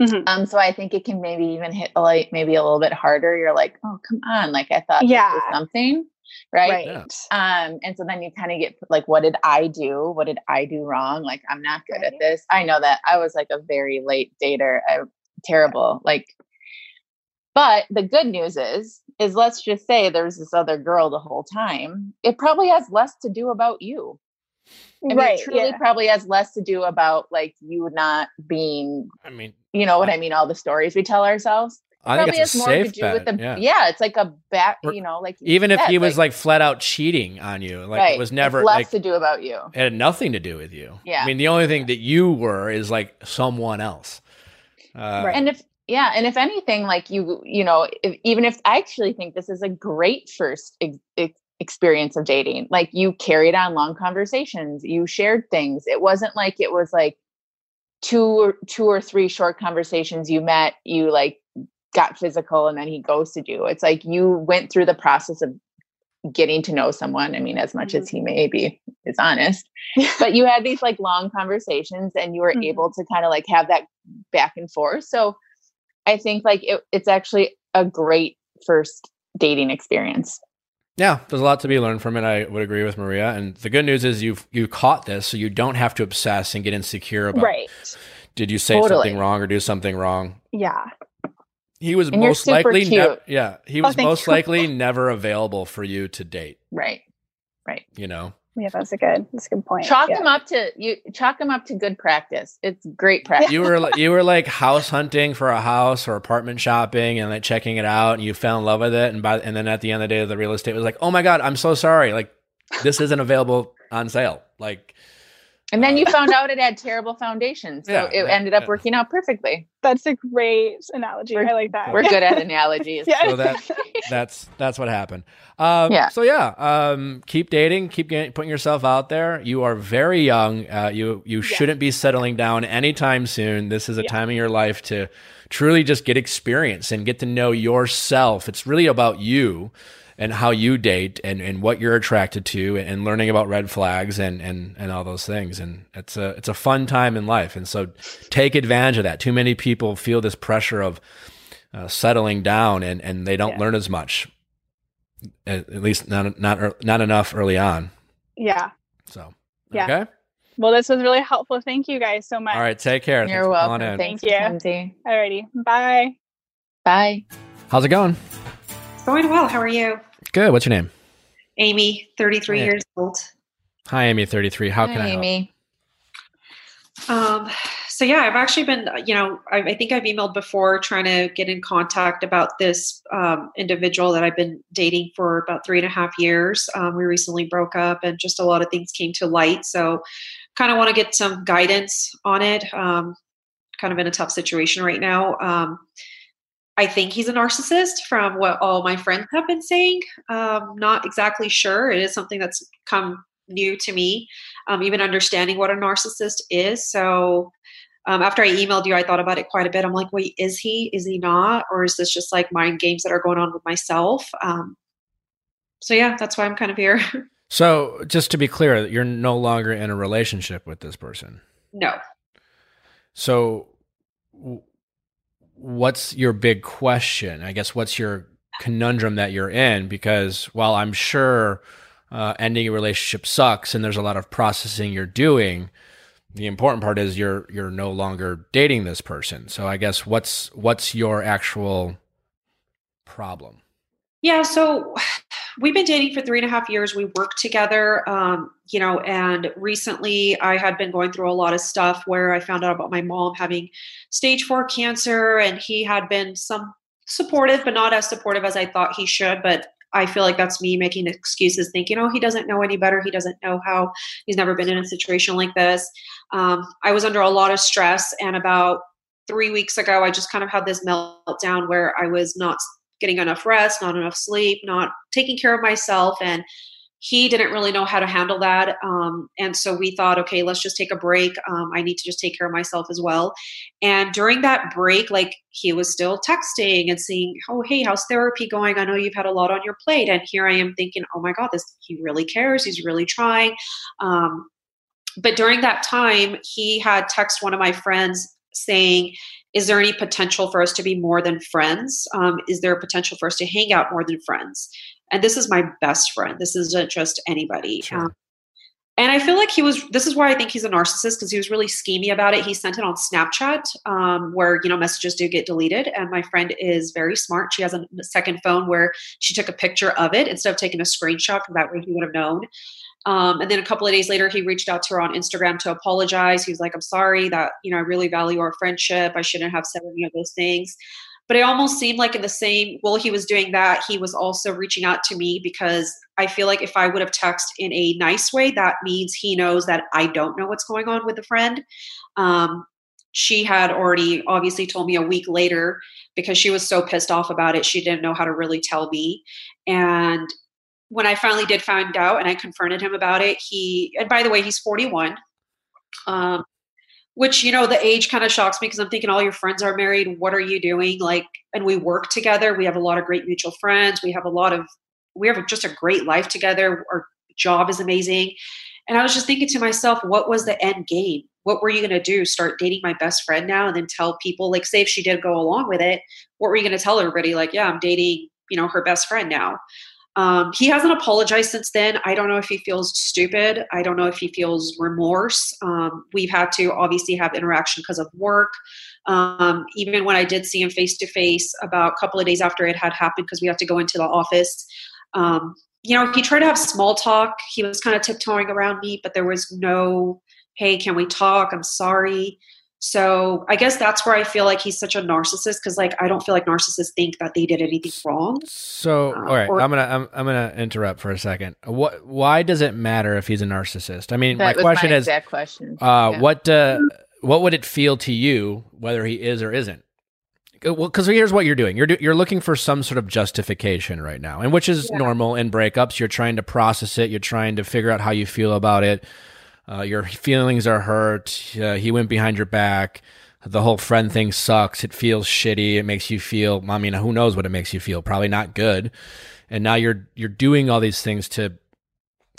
Mhm. Um, so I think it can maybe even hit like maybe a little bit harder. You're like, oh, come on, like I thought Yeah. this was something, right? Right. Yeah. Um, and so then you kind of get like, what did I do? What did I do wrong? Like, I'm not good at this. I know that I was like a very late dater. I'm terrible. Like, but the good news is, is let's just say there's this other girl the whole time. It probably has less to do about you. I mean, right. it truly yeah. probably has less to do about like you not being, i mean you know what I mean? All the stories we tell ourselves. I think probably it's has more to do bet with the yeah. yeah. It's like a back, you know, like even if said, he was like, flat out cheating on you like right, it was it's never less like to do about you. it had nothing to do with you. Yeah. I mean, the only thing that you were is like someone else. Uh, Right. and if yeah and if anything like you you know if, even if i actually think this is a great first ex- ex- experience of dating like you carried on long conversations you shared things it wasn't like it was like two or two or three short conversations you met you like got physical and then he ghosted you it's like you went through the process of getting to know someone i mean as much as he may be is honest (laughs) but you had these like long conversations and you were Mhm. able to kind of like have that back and forth so i think like it, it's actually a great first dating experience yeah, there's a lot to be learned from it. I would agree with Maria. And the good news is you've you caught this, so you don't have to obsess and get insecure about. Right. Did you say Totally. something wrong or do something wrong? Yeah. He was And most likely, cute. nev- yeah, he Oh, was thank most you. likely never available for you to date. Right. Right. You know, Yeah, that's a good. That's a good point. Chalk yeah. him up to you. Chalk him up to good practice. It's great practice. you were li- you were like house hunting for a house or apartment shopping and like checking it out, and you fell in love with it, and by and then at the end of the day, the real estate was like, oh my god, I'm so sorry, like this isn't available on sale, like. And then you (laughs) found out it had terrible foundations. so Yeah, it yeah, ended up yeah. working out perfectly. That's a great analogy. We're- I like that. We're good at analogies. (laughs) yeah. So that- that's that's what happened. Um, Yeah. So yeah, um, keep dating, keep getting, putting yourself out there. You are very young. Uh, you you shouldn't be settling down anytime soon. This is a Yeah. time of your life to truly just get experience and get to know yourself. It's really about you and how you date and, and what you're attracted to and learning about red flags and, and, and all those things. And it's a it's a fun time in life. And so take advantage of that. Too many people feel this pressure of uh, settling down and, and they don't Yeah. learn as much at, at least not not not enough early on yeah. so Yeah. okay Well, this was really helpful. Thank you guys so much. all right take care You're for welcome. calling in. Thanks, Thank you. Mackenzie. Alrighty. Bye. Bye. how's it going It's Going well. How are you? Good what's your name Amy, 33 Yeah. years old. hi amy 33 how can Hi, i help Hi Amy. Um, so yeah, I've actually been, you know, I, I think I've emailed before trying to get in contact about this um, individual that I've been dating for about three and a half years. Um, we recently broke up, and just a lot of things came to light. So, kind of want to get some guidance on it. Um, kind of in a tough situation right now. I think he's a narcissist from what all my friends have been saying. Um, not exactly sure. It is something that's come new to me, um, even understanding what a narcissist is. So um, after I emailed you, I thought about it quite a bit. I'm like, wait, is he? Is he not? Or is this just like mind games that are going on with myself? Um, so yeah, that's why I'm kind of here. (laughs) so just to be clear you're no longer in a relationship with this person no. so what's your big question? I guess what's your conundrum that you're in? Because while i'm sure uh, ending a relationship sucks and there's a lot of processing you're doing the important part is you're you're no longer dating this person. So i guess what's what's your actual problem? Yeah, so we've been dating for three and a half years. We work together, um, you know, and recently I had been going through a lot of stuff where I found out about my mom having stage four cancer, and he had been some supportive, but not as supportive as I thought he should. But I feel like that's me making excuses, thinking, oh, he doesn't know any better. He doesn't know how. He's never been in a situation like this. Um, I was under a lot of stress, and about three weeks ago, I just kind of had this meltdown where I was not getting enough rest, not enough sleep, not taking care of myself. And he didn't really know how to handle that. Um, and so we thought, okay, let's just take a break. Um, I need to just take care of myself as well. And during that break, like he was still texting and saying, oh, hey, how's therapy going? I know you've had a lot on your plate. And here I am thinking, oh my God, this he really cares. He's really trying. Um, but during that time, he had text one of my friends saying, is there any potential for us to be more than friends? Um, is there a potential for us to hang out more than friends? And this is my best friend. This isn't just anybody. Sure. Um, and I feel like he was. This is why I think he's a narcissist because he was really schemy about it. He sent it on Snapchat, um, where you know messages do get deleted. And my friend is very smart. She has a second phone where she took a picture of it instead of taking a screenshot. That way he would have known. Um, and then a couple of days later, he reached out to her on Instagram to apologize. He was like, I'm sorry that, you know, I really value our friendship. I shouldn't have said any of those things. But it almost seemed like in the same, while he was doing that, he was also reaching out to me because I feel like if I would have texted in a nice way, that means he knows that I don't know what's going on with the friend. Um, she had already obviously told me a week later because she was so pissed off about it. She didn't know how to really tell me. And when I finally did find out and I confronted him about it, he, and by the way, he's 41. Um, which, you know, the age kind of shocks me because I'm thinking all your friends are married. What are you doing? Like, and we work together. We have a lot of great mutual friends. We have a lot of, we have just a great life together. Our job is amazing. And I was just thinking to myself, what was the end game? What were you going to do? Start dating my best friend now and then tell people, like, say if she did go along with it, what were you going to tell everybody? Like, yeah, I'm dating, you know, her best friend now. Um, he hasn't apologized since then. I don't know if he feels stupid. I don't know if he feels remorse. Um, we've had to obviously have interaction because of work. Um, even when I did see him face to face about a couple of days after it had happened, because we had to go into the office, um, you know, he tried to have small talk. He was kind of tiptoeing around me, but there was no, hey, can we talk? I'm sorry. So I guess that's where I feel like he's such a narcissist because like I don't feel like narcissists think that they did anything wrong. So Uh, all right, or- I'm gonna I'm, I'm gonna interrupt for a second. What? Why does it matter if he's a narcissist? I mean, That my was question my is, exact question. uh, Yeah. what uh, what would it feel to you whether he is or isn't? Uh, Well, because here's what you're doing. You're do, you're looking for some sort of justification right now, and which is normal in breakups. You're trying to process it. You're trying to figure out how you feel about it. Uh, your feelings are hurt. Uh, he went behind your back. The whole friend thing sucks. It feels shitty. It makes you feel. I mean, who knows what it makes you feel? Probably not good. And now you're you're doing all these things to,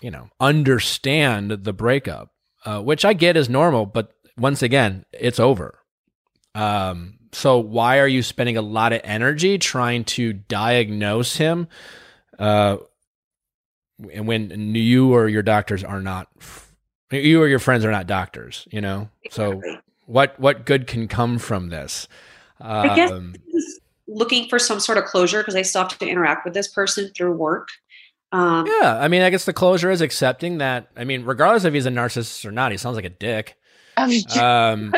you know, understand the breakup, uh, which I get is normal. But once again, it's over. Um, so why are you spending a lot of energy trying to diagnose him? Uh, and when you or your doctors are not, you or your friends are not doctors, you know. So what what good can come from this? I guess Um, he's looking for some sort of closure because I still have to interact with this person through work. Um, yeah, I mean, I guess the closure is accepting that. I mean, regardless if he's a narcissist or not, he sounds like a dick. (laughs) I was just- (laughs) Um,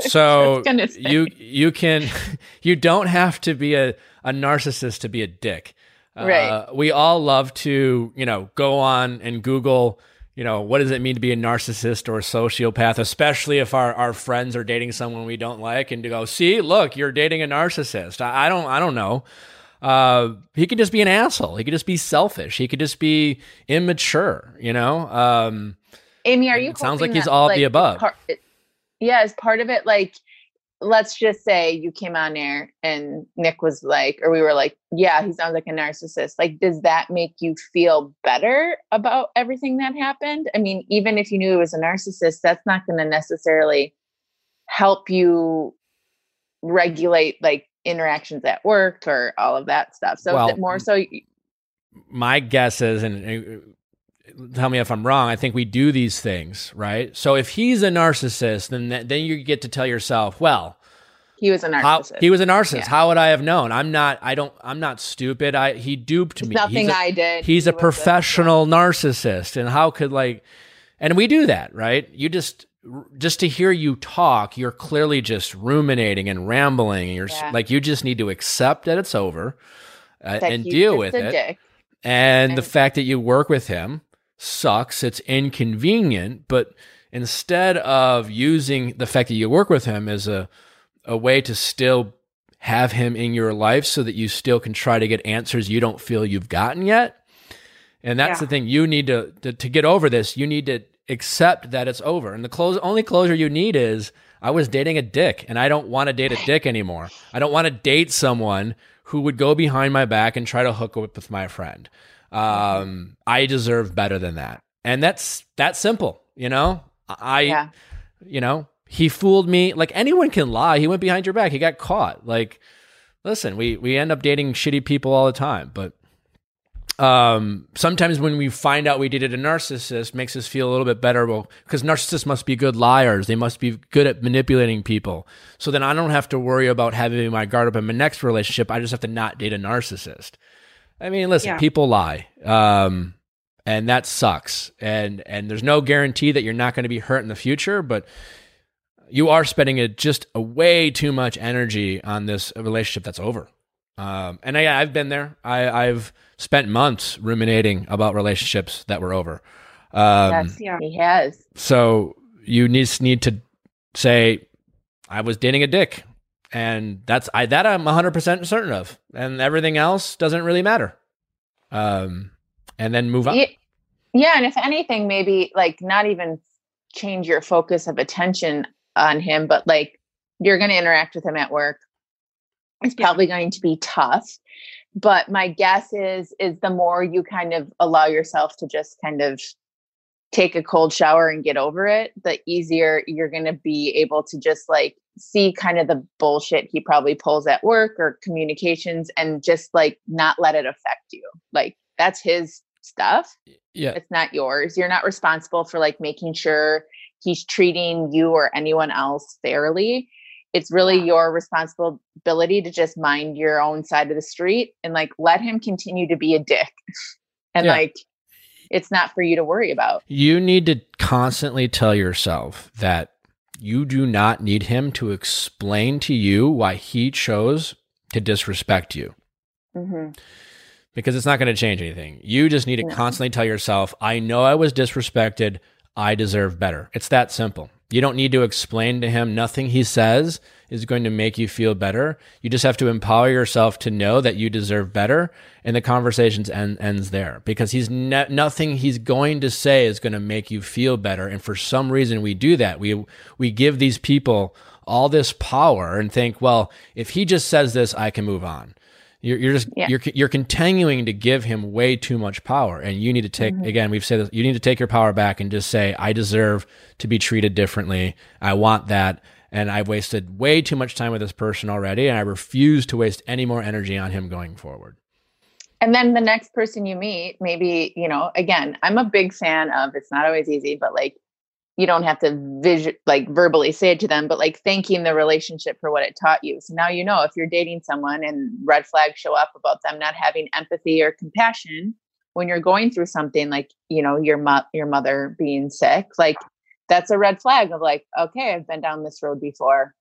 so you you can (laughs) you don't have to be a, a narcissist to be a dick Right. uh, we all love to you know go on and google you know what does it mean to be a narcissist or a sociopath especially if our, our friends are dating someone we don't like and to go see look you're dating a narcissist i, I don't i don't know uh, he could just be an asshole he could just be selfish he could just be immature you know um, Amy, are you? It sounds like he's that, all of the above. Part, yeah, is part of it like, let's just say you came on air and Nick was like, or we were like, yeah, he sounds like a narcissist. Like, does that make you feel better about everything that happened? I mean, even if you knew he was a narcissist, that's not going to necessarily help you regulate like interactions at work or all of that stuff. So Well, is it more so my guess is, and uh, tell me if I'm wrong. I think we do these things, right? So if he's a narcissist, then th- then you get to tell yourself, well, he was a how, narcissist. he was a narcissist. Yeah. How would I have known? I'm not. I don't. I'm not stupid. I he duped It's me. nothing he's a, I did. He's He a professional narcissist, and how could like, and we do that, right? You just just to hear you talk, you're clearly just ruminating and rambling, and you're Yeah. like you just need to accept that it's over uh, and deal with it. dick. And the fact that you work with him sucks. It's inconvenient, but instead of using the fact that you work with him as a a way to still have him in your life so that you still can try to get answers you don't feel you've gotten yet. And that's Yeah. the thing you need to, to to get over this. You need to accept that it's over. And the close only closure you need is I was dating a dick and I don't want to date a dick anymore. I don't want to date someone who would go behind my back and try to hook up with my friend. Um, I deserve better than that. And that's that simple, you know? I Yeah. you know, he fooled me. Like anyone can lie. He went behind your back. He got caught. Like, listen, we we end up dating shitty people all the time, but um sometimes when we find out we dated a narcissist makes us feel a little bit better well because narcissists must be good liars they must be good at manipulating people so then i don't have to worry about having my guard up in my next relationship i just have to not date a narcissist i mean listen Yeah. people lie um and that sucks and and there's no guarantee that you're not going to be hurt in the future but you are spending a, just a way too much energy on this relationship that's over um, and I, I've been there. I, I've spent months ruminating about relationships that were over. Um, yes, yeah. he has. So you need need to say, I was dating a dick, and that's I that I'm 100 percent certain of, and everything else doesn't really matter. Um, and then move on. Yeah, yeah, and if anything, maybe like not even change your focus of attention on him, but like you're going to interact with him at work. It's Yeah. probably going to be tough. But my guess is is the more you kind of allow yourself to just kind of take a cold shower and get over it, the easier you're going to be able to just like see kind of the bullshit he probably pulls at work or communications and just like not let it affect you. Like that's his stuff. Yeah. It's not yours. You're not responsible for like making sure he's treating you or anyone else fairly. It's really your responsibility to just mind your own side of the street and like let him continue to be a dick. (laughs) and Yeah. like it's not for you to worry about. You need to constantly tell yourself that you do not need him to explain to you why he chose to disrespect you hmm because it's not going to change anything. You just need to No. constantly tell yourself, I know I was disrespected. I deserve better. It's that simple. You don't need to explain to him. Nothing he says is going to make you feel better. You just have to empower yourself to know that you deserve better, and the conversations end, ends there because he's ne- nothing he's going to say is going to make you feel better. And for some reason, we do that. We we give these people all this power and think, well, if he just says this, I can move on. You're, you're just Yeah. you're you're continuing to give him way too much power, and you need to take Mhm. again. We've said this. You need to take your power back and just say, "I deserve to be treated differently. I want that." And I've wasted way too much time with this person already, and I refuse to waste any more energy on him going forward. And then the next person you meet, maybe, you know, again, I'm a big fan of it's not always easy, but like you don't have to visu- like verbally say it to them, but like thanking the relationship for what it taught you. So now you know if you're dating someone and red flags show up about them not having empathy or compassion when you're going through something like, you know, your mo- your mother being sick, like that's a red flag of like, okay, I've been down this road before.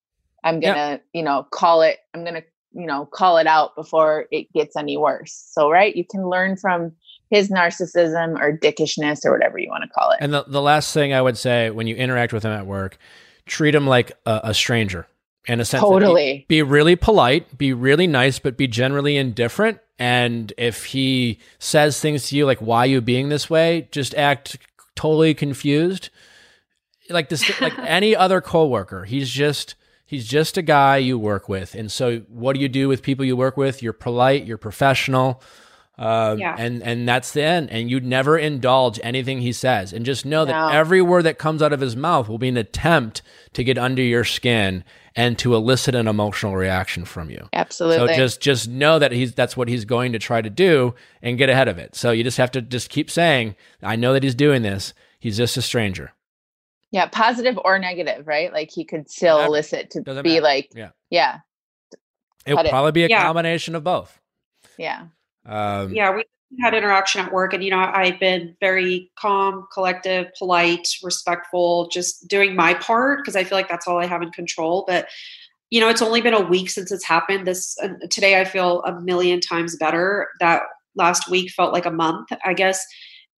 I'm gonna, you know, call it, I'm gonna, you know, call it out before it gets any worse. So, right, you can learn from his narcissism or dickishness or whatever you want to call it. And the, the last thing I would say when you interact with him at work, treat him like a, a stranger in a sense. that you- be really polite, be really nice, but be generally indifferent. And if he says things to you like, why you being this way, just act totally confused. Like this, (laughs) like any other coworker, he's just, he's just a guy you work with. And so what do you do with people you work with? You're polite, you're professional. Um, Yeah. and, and that's the end. And you never indulge anything he says. And just know that every word that comes out of his mouth will be an attempt to get under your skin and to elicit an emotional reaction from you. Absolutely. So just just know that he's that's what he's going to try to do and get ahead of it. So you just have to just keep saying, I know that he's doing this. He's just a stranger. yeah, positive or negative, right? Like he could still Matter. elicit to Doesn't be matter. like, Yeah. yeah, It would probably be a Yeah. combination of both. yeah. Um, yeah we had interaction at work and you know i've been very calm collective polite respectful just doing my part because i feel like that's all i have in control but you know it's only been a week since it's happened. This uh, today i feel a million times better. That last week felt like a month i guess.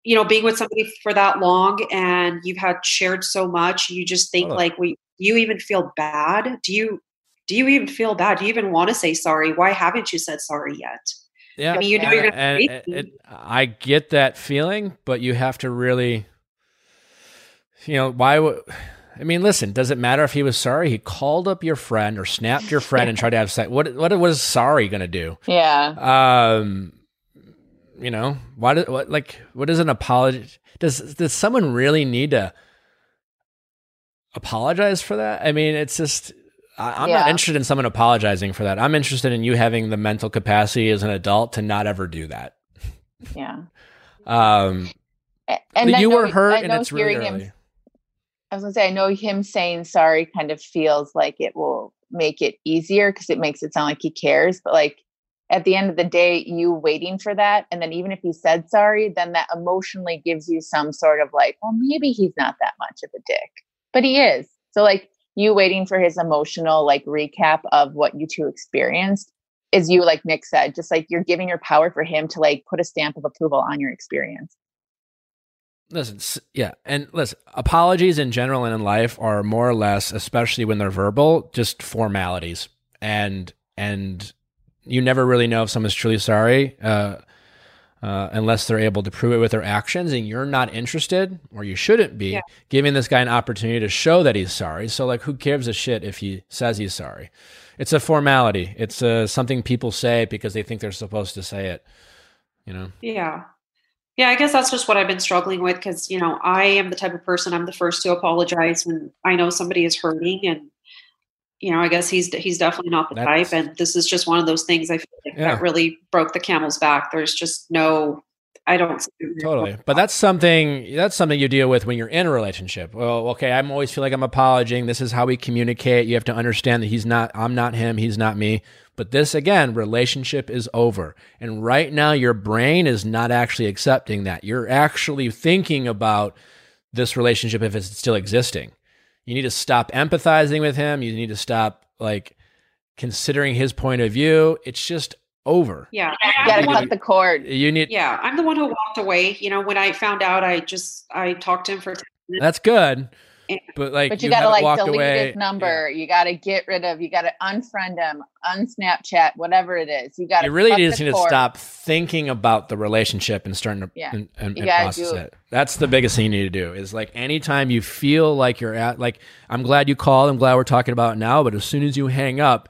You know being with somebody for that long and you've had shared so much you just think Totally. like we you even feel bad? Do you do you even feel bad? Do you even want to say sorry? Why haven't you said sorry yet yeah. I mean, you know and, you're and hate it- I get that feeling, but you have to really, you know, why would. I mean, listen. Does it matter if he was sorry? He called up your friend or snapped your friend and tried to have sex. What what was sorry going to do? Yeah. um you know why do, what like what is an apology does does someone really need to apologize for that i mean it's just I, i'm not interested in someone apologizing for that i'm interested in you having the mental capacity as an adult to not ever do that Yeah. (laughs) um And you know- were hurt I and know it's really hearing him I was gonna say, I know him saying sorry kind of feels like it will make it easier because it makes it sound like he cares. But like at the end of the day, you waiting for that, and then even if he said sorry, then that emotionally gives you some sort of like, well, maybe he's not that much of a dick, but he is. So like you waiting for his emotional like recap of what you two experienced is you like Nick said, just like you're giving your power for him to like put a stamp of approval on your experience. Listen, yeah, and listen, apologies in general and in life are more or less, especially when they're verbal, just formalities, and and you never really know if someone's truly sorry uh, uh, unless they're able to prove it with their actions, and you're not interested, or you shouldn't be Yeah. giving this guy an opportunity to show that he's sorry. So, like, who gives a shit if he says he's sorry? It's a formality. It's uh, something people say because they think they're supposed to say it. You know. Yeah. Yeah, I guess that's just what I've been struggling with because, you know, I am the type of person I'm the first to apologize when I know somebody is hurting and you know, I guess he's he's definitely not the That's- type and this is just one of those things I feel like Yeah. that really broke the camel's back. There's just no I don't totally. But that's something that's something you deal with when you're in a relationship. Well, okay, I'm always feel like I'm apologizing. This is how we communicate. You have to understand that he's not I'm not him, he's not me. But this again, relationship is over. And right now your brain is not actually accepting that. You're actually thinking about this relationship if it's still existing. You need to stop empathizing with him. You need to stop like considering his point of view. It's just over. Yeah. You gotta cut the cord. You need Yeah, I'm the one who walked away. You know, when I found out, I just I talked to him for 10 minutes. That's good. Yeah. But like But you, you, gotta like delete away. his number. You gotta get rid of. You gotta unfriend him, unsnapchat, whatever it is. You gotta. You really just need to stop thinking about the relationship and starting to Yeah. and, and, and process do- it. That's the biggest thing you need to do. Is like anytime you feel like you're at like I'm glad you called. I'm glad we're talking about it now. But as soon as you hang up,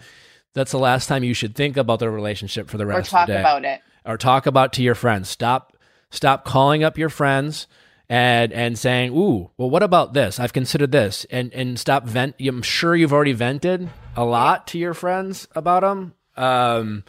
that's the last time you should think about the relationship for the Or rest talk of the day. Or talk about it. or talk about to your friends. Stop stop calling up your friends and and saying, "Ooh, well what about this? I've considered this." And and stop vent I'm sure you've already vented a lot to your friends about them. Um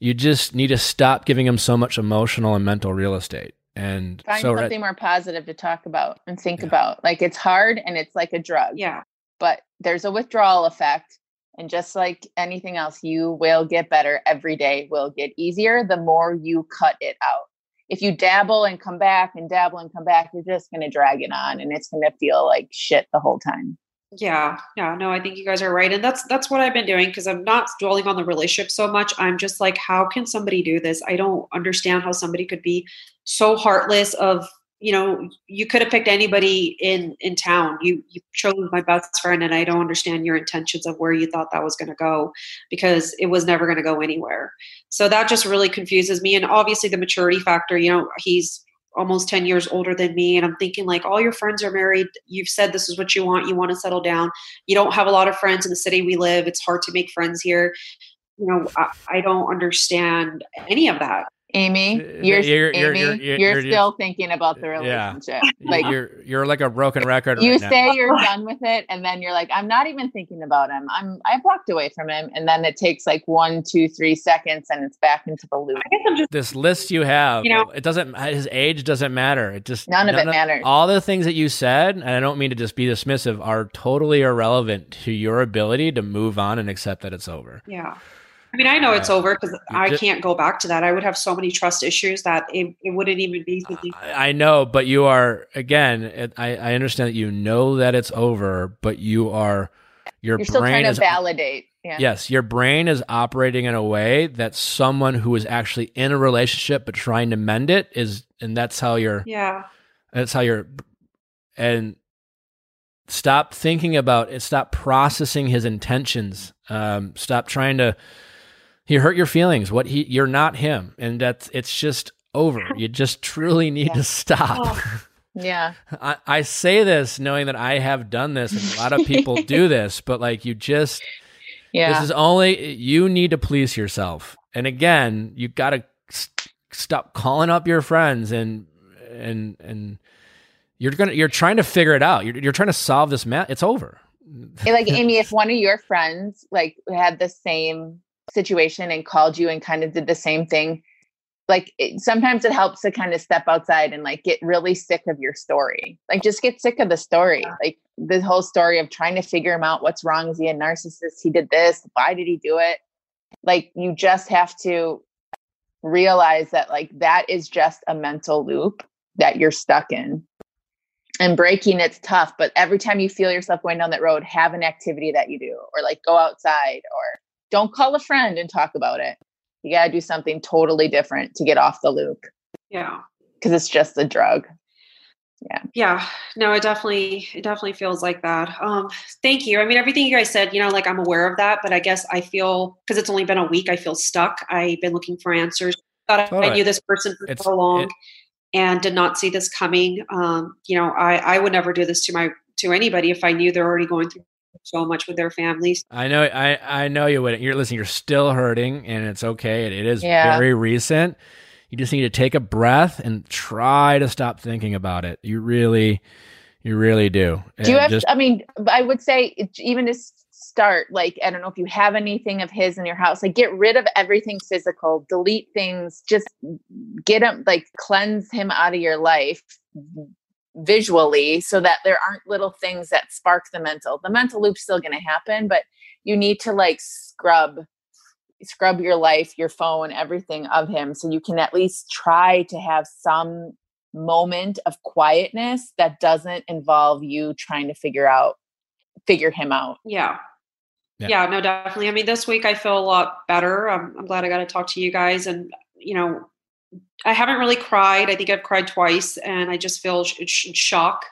you just need to stop giving them so much emotional and mental real estate. And Find so something more positive to talk about and think Yeah. about. Like it's hard and it's like a drug. Yeah. But there's a withdrawal effect. And just like anything else, you will get better every day, will get easier the more you cut it out. If you dabble and come back and dabble and come back, you're just going to drag it on and it's going to feel like shit the whole time. Yeah, yeah, no, I think you guys are right, and that's that's what I've been doing because I'm not dwelling on the relationship so much. I'm just like, how can somebody do this? I don't understand how somebody could be so heartless. Of you know, you could have picked anybody in in town. You you chose my best friend, and I don't understand your intentions of where you thought that was going to go because it was never going to go anywhere. So that just really confuses me, and obviously the maturity factor. You know, he's almost 10 years older than me and i'm thinking like all your friends are married you've said this is what you want you want to settle down you don't have a lot of friends in the city we live it's hard to make friends here you know i, I don't understand any of that Amy, you're, you're- Amy, you're- you're, you're- you're- still thinking about the Yeah. relationship. Like you're you're like a broken record you right now. say you're done with it and then you're like i'm not even thinking about him i'm i've walked away from him and then it takes like one two three seconds and it's back into the loop i guess i'm just this list you have, You know- it doesn't. His age doesn't matter. It just None of it matters. All the things that you said, and I don't mean to just be dismissive, are totally irrelevant to your ability to move on and accept that it's over. yeah i mean i know it's Uh, over because i ju- can't go back to that i would have so many trust issues that it, it wouldn't even be something I, I know, but you are again. It, I I understand that you know that it's over, but you are your you're still brain trying to is validate yeah Yes, your brain is operating in a way that someone who is actually in a relationship but trying to mend it is, and that's how you're. yeah That's how you're, and stop thinking about it. Stop processing his intentions. Um, stop trying to. He hurt your feelings. What he, you're not him, and that's it's just over. (laughs) You just truly need Yeah. to stop. Oh. (laughs) yeah I, I say this knowing that I have done this, and a lot of people (laughs) do this, but like you just. yeah This is only you need to please yourself. And again, you got to st- stop calling up your friends and and and you're going to you're trying to figure it out. You're you're trying to solve this math. It's over. Like amy if one of your friends like had the same situation and called you and kind of did the same thing like it, sometimes it helps to kind of step outside and like get really sick of your story like just get sick of the story like the whole story of trying to figure him out what's wrong is he a narcissist he did this why did he do it? Like you just have to realize that like that is just a mental loop that you're stuck in. And breaking it's tough but every time you feel yourself going down that road have an activity that you do or like go outside or don't call a friend and talk about it. You got to do something totally different to get off the loop. Yeah. Because it's just a drug. Yeah. Yeah. no it definitely it definitely feels like that. Um thank you. I mean everything you guys said you know like i'm aware of that but i guess i feel because it's only been a week i feel stuck. I've been looking for answers. Thought I- i Totally. knew this person for It's- so long it- and did not see this coming. Um you know i i would never do this to my to anybody if i knew they're already going through so much with their families I know I I know you wouldn't. You're listening, you're still hurting and it's okay. It, it is Yeah. very recent. You just need to take a breath and try to stop thinking about it. You really you really do. do you have just i mean i would say even to start like i don't know if you have anything of his in your house like get rid of everything physical delete things just get him like cleanse him out of your life visually so that there aren't little things that spark the mental the mental loop's still going to happen but you need to like scrub scrub your life your phone everything of him so you can at least try to have some moment of quietness that doesn't involve you trying to figure out figure him out Yeah. Yeah. yeah. no, definitely. I mean, this week I feel a lot better. I'm, I'm glad I got to talk to you guys. And, you know, I haven't really cried. I think I've cried twice and I just feel sh- sh- shock.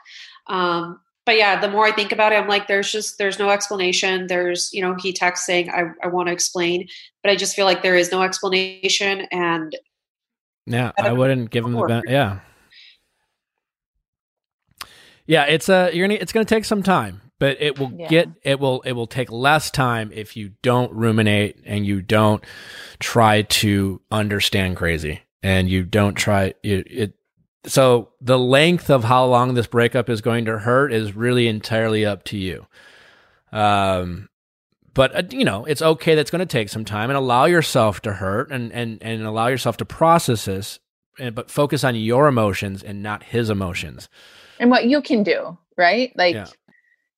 Um, but yeah, the more I think about it, I'm like, there's just, there's no explanation. There's, you know, he texts saying, I, I want to explain, but I just feel like there is no explanation. And Yeah, I I wouldn't give him the ben- yeah. Yeah, it's a you're gonna it's gonna take some time, but it will Yeah. get it will it will take less time if you don't ruminate and you don't try to understand crazy and you don't try it, it so the length of how long this breakup is going to hurt is really entirely up to you. Um but uh, you know it's okay that's going to take some time and allow yourself to hurt and and and allow yourself to process this and, but focus on your emotions and not his emotions and what you can do right like Yeah.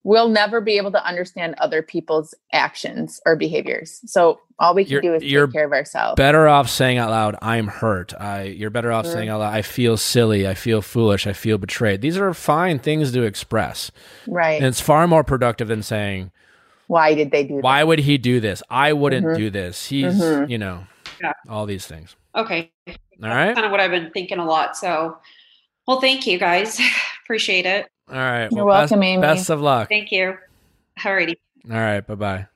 We'll never be able to understand other people's actions or behaviors. So all we can You're- do is take care of ourselves. better off saying out loud i'm hurt. I you're better off saying out loud i feel silly. I feel foolish. I feel betrayed. These are fine things to express. Right. And it's far more productive than saying why did they do that? why would he do this? I wouldn't Mhm. do this. He's Mhm. you know Yeah. all these things. Okay, all right? Kind of what I've been thinking a lot. So, well, thank you guys. (laughs) Appreciate it. All right You're well, best, welcome, Amy. best of luck Thank you. Alrighty. All right. Bye bye.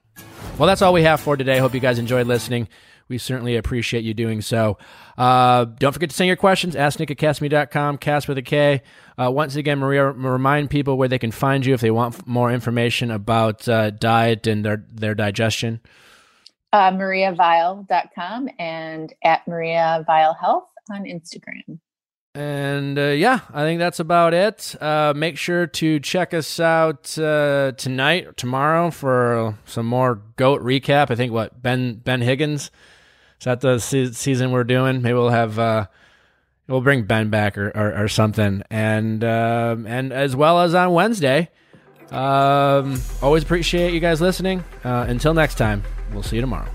Well, that's all we have for today. Hope you guys enjoyed listening. We certainly appreciate you doing so. Uh, don't forget to send your questions. Ask Nick at kastmedia.com, cast with a K. Uh, once again, Maria, remind people where they can find you if they want f- more information about uh, diet and their, their digestion. uh, mariaviall.com and at Maria Viall Health on Instagram. And uh, yeah, I think that's about it. Uh, make sure to check us out uh, tonight or tomorrow for some more goat recap. I think what Ben Ben Higgins is that the se- season we're doing. Maybe we'll have uh, we'll bring Ben back or or, or something. And um, and as well as on Wednesday. Um, always appreciate you guys listening. Uh, until next time, we'll see you tomorrow.